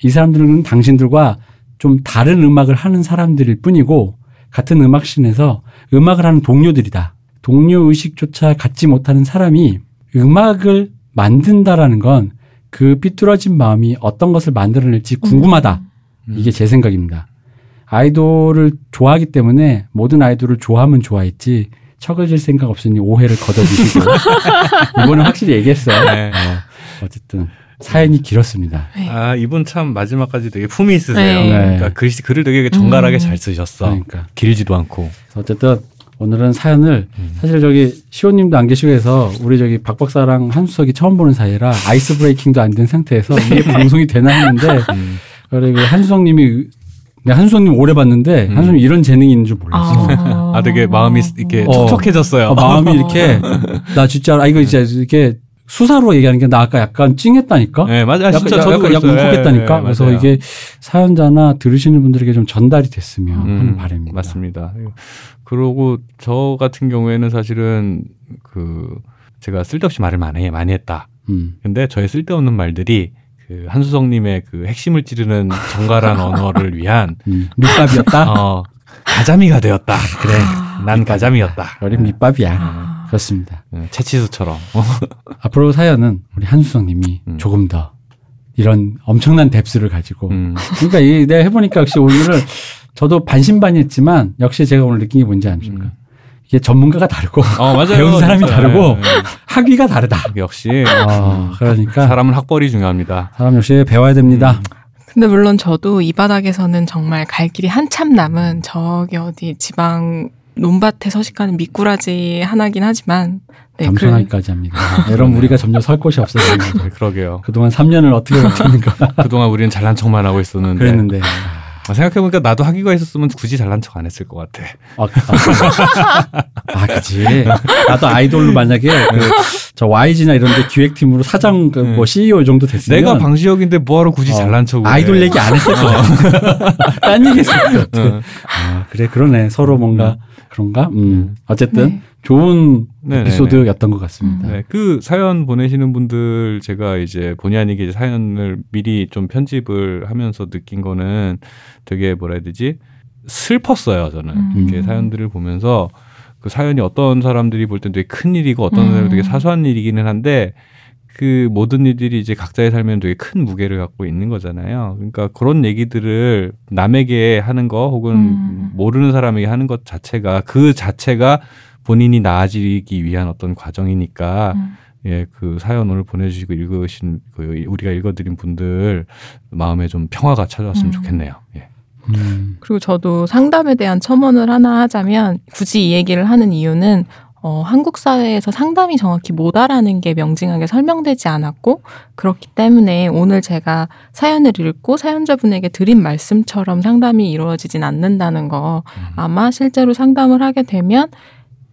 이 사람들은 당신들과 좀 다른 음악을 하는 사람들일 뿐이고 같은 음악씬에서 음악을 하는 동료들이다. 동료 의식조차 갖지 못하는 사람이 음악을 만든다라는 건 그 삐뚤어진 마음이 어떤 것을 만들어낼지 궁금하다. 음. 이게 제 생각입니다. 아이돌을 좋아하기 때문에 모든 아이돌을 좋아하면 좋아했지 척을 질 생각 없으니 오해를 걷어주시고 이거는 확실히 얘기했어요. 네. 어, 어쨌든 사연이 길었습니다. 네. 아 이분 참 마지막까지 되게 품이 있으세요. 네. 그러니까 글, 글을 되게 정갈하게 음. 잘 쓰셨어. 그러니까 길지도 않고. 어쨌든 오늘은 사연을 음. 사실 저기 시호님도 안 계시고 해서 우리 저기 박 박사랑 한수석이 처음 보는 사이라 아이스 브레이킹도 안 된 상태에서 이게 방송이 되나 했는데 음. 그리고 한수석님이 네, 한수석님 오래 봤는데 음. 한수석님 이런 재능이 있는 줄 몰랐어. 아, 아 되게 마음이 이렇게 어. 촉촉해졌어요. 어, 마음이 이렇게 나 진짜 아 이거 이제 이렇게 수사로 얘기하는 게 나 아까 약간 찡했다니까. 네 맞아. 약간, 진짜 약간, 저도 약간 그랬어요. 울컥했다니까. 네, 그래서 맞아요. 이게 사연자나 들으시는 분들에게 좀 전달이 됐으면 음, 하는 바람입니다. 맞습니다. 그러고 저 같은 경우에는 사실은 그 제가 쓸데없이 말을 많이 많이 했다. 음. 근데 저의 쓸데없는 말들이 그 한수성님의 그 핵심을 찌르는 정갈한 언어를 위한 음. 밑밥이었다. 어, 가자미가 되었다. 그래, 난 가자미였다. 어린 밑밥이야. 아. 그렇습니다. 음, 채치수처럼. 어, 앞으로 사연은 우리 한수성님이 음. 조금 더 이런 엄청난 뎁스를 가지고. 음, 그러니까 이 내가 해보니까 역시 오늘을 저도 반신반의했지만 역시 제가 오늘 느낀 게 뭔지 아십니까? 음. 이게 전문가가 다르고 어 맞아요. 배운 사람이. 다르고 네, 학위가 다르다. 네. 역시 아, 그러니까 사람은 학벌이 중요합니다. 사람 역시 배워야 됩니다. 음. 근데 물론 저도 이 바닥에서는 정말 갈 길이 한참 남은 저기 어디 지방 논밭에 서식하는 미꾸라지 하나긴 하지만 네, 그, 겸손하기까지 합니다. 여러분 우리가 점점 설 곳이 없어지는 거죠. 네, 그러게요. 그동안 3년을 어떻게 버텼는가 그동안 우리는 잘난 척만 하고 있었는데 그랬는데 아, 생각해보니까 나도 학위가 있었으면 굳이 잘난 척 안 했을 것 같아. 아, 아, 아, 그지. 나도 아이돌로 만약에 그 저 YG나 이런 데 기획팀으로 사장 그뭐 음. CEO 정도 됐으면 내가 방시혁인데 뭐하러 굳이 어, 잘난 척을 아이돌 해. 얘기 안 했을 거야. 딴 얘기 했을 것 같아. 응. 아, 그래 그러네. 서로 뭔가 그런가? 음. 어쨌든 네. 좋은 네네네. 에피소드였던 것 같습니다. 네, 그 사연 보내시는 분들 제가 이제 본의 아니게 이제 사연을 미리 좀 편집을 하면서 느낀 거는 되게 뭐라 해야 되지 슬펐어요 저는 음. 이렇게 사연들을 보면서 그 사연이 어떤 사람들이 볼 땐 되게 큰 일이고 어떤 음. 사람이 되게 사소한 일이기는 한데 그 모든 일들이 이제 각자의 삶에는 되게 큰 무게를 갖고 있는 거잖아요. 그러니까 그런 얘기들을 남에게 하는 거 혹은 음. 모르는 사람에게 하는 것 자체가 그 자체가 본인이 나아지기 위한 어떤 과정이니까 음. 예, 그 사연 오늘 보내주시고 읽으신 그 우리가 읽어드린 분들 마음에 좀 평화가 찾아왔으면 음. 좋겠네요. 예. 음. 그리고 저도 상담에 대한 첨언을 하나 하자면 굳이 이 얘기를 하는 이유는 어, 한국 사회에서 상담이 정확히 뭐다라는 게 명징하게 설명되지 않았고 그렇기 때문에 오늘 제가 사연을 읽고 사연자분에게 드린 말씀처럼 상담이 이루어지진 않는다는 거 아마 실제로 상담을 하게 되면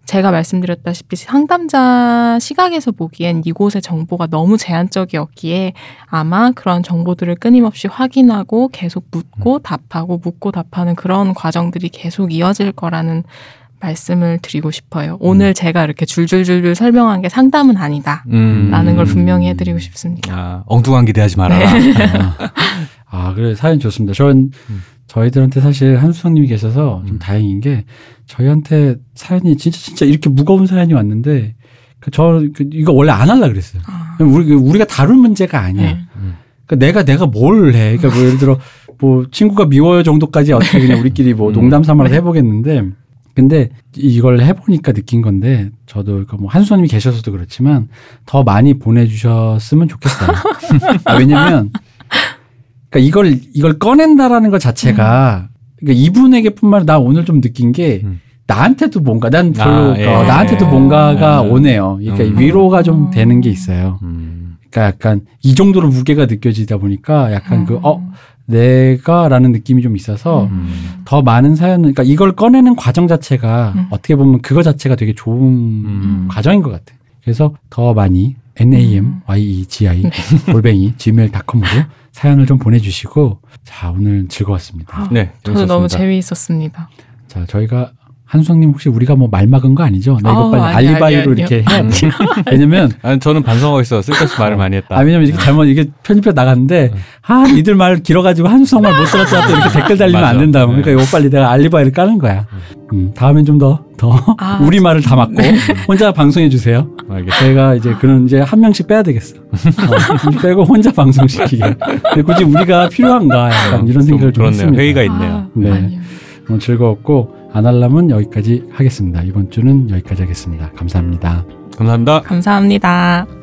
제가 말씀드렸다시피 상담자 시각에서 보기엔 이곳의 정보가 너무 제한적이었기에 아마 그런 정보들을 끊임없이 확인하고 계속 묻고 답하고 묻고 답하는 그런 과정들이 계속 이어질 거라는 말씀을 드리고 싶어요. 오늘 제가 이렇게 줄줄줄줄 설명한 게 상담은 아니다. 음. 라는 걸 분명히 해드리고 싶습니다. 아, 엉뚱한 기대하지 말아라. 아, 그래 사연 좋습니다. 전 저희들한테 사실 한수성님이 계셔서 좀 음. 다행인 게 저희한테 사연이 진짜 진짜 이렇게 무거운 사연이 왔는데 그저 그, 이거 원래 안 할라 그랬어요. 아, 우리 우리가 다룰 문제가 아니야. 네. 그러니까 내가 내가 뭘 해? 그러니까 뭐 예를 들어 뭐 친구가 미워요 정도까지 어떻게 그냥 우리끼리 뭐 음. 농담 삼아서 해보겠는데 근데 이걸 해보니까 느낀 건데 저도 그뭐 한수님이 계셔서도 그렇지만 더 많이 보내주셨으면 좋겠어요. 아, 왜냐면 그러니까 이걸 이걸 꺼낸다라는 것 자체가 그러니까 이분에게뿐만 아니라 나 오늘 좀 느낀 게 음. 나한테도 뭔가 난 별로 아, 예. 어, 나한테도 예. 뭔가가 음. 오네요. 그러니까 음. 위로가 좀 되는 게 있어요. 음. 그러니까 약간 이 정도로 무게가 느껴지다 보니까 약간 그 음. 어 내가라는 느낌이 좀 있어서 음. 더 많은 사연은 그러니까 이걸 꺼내는 과정 자체가 음. 어떻게 보면 그거 자체가 되게 좋은 음. 과정인 것 같아요. 그래서 더 많이 n a m y e g i 네. 골뱅이 gmail.com으로 사연을 좀 보내주시고 자 오늘 즐거웠습니다. 아, 네, 저도 너무 재밌었습니다. 재미있었습니다. 자 저희가 한수성님 혹시 우리가 뭐 말 막은 거 아니죠? 나 이거 어, 빨리 아니, 아니, 알리바이로 아니요. 이렇게 해야 돼. 왜냐면 아니, 저는 반성하고 있어. 쓸데없이 말을 많이 했다. 아, 왜냐면 이렇게 잘못, 이게 편집해 나갔는데, 아, 니들 말 길어가지고 한수성 말 못 들었다 또 이렇게 댓글 달리면. 안 된다. 네. 그러니까 이거 빨리 내가 알리바이를 까는 거야. 음, 다음엔 좀 더, 더, 아, 우리 말을 다 맞고, 혼자 방송해 주세요. 알겠습니다. 제가 이제 그런 이제 한 명씩 빼야 되겠어. 어, 빼고 혼자 방송시키게. 근데 굳이 우리가 필요한가, 약간 이런 생각을 좀 그렇네요. 했습니다. 회의가 있네요. 아, 네. 오늘 즐거웠고, 아날람은 여기까지 하겠습니다. 이번 주는 여기까지 하겠습니다. 감사합니다. 감사합니다. 감사합니다.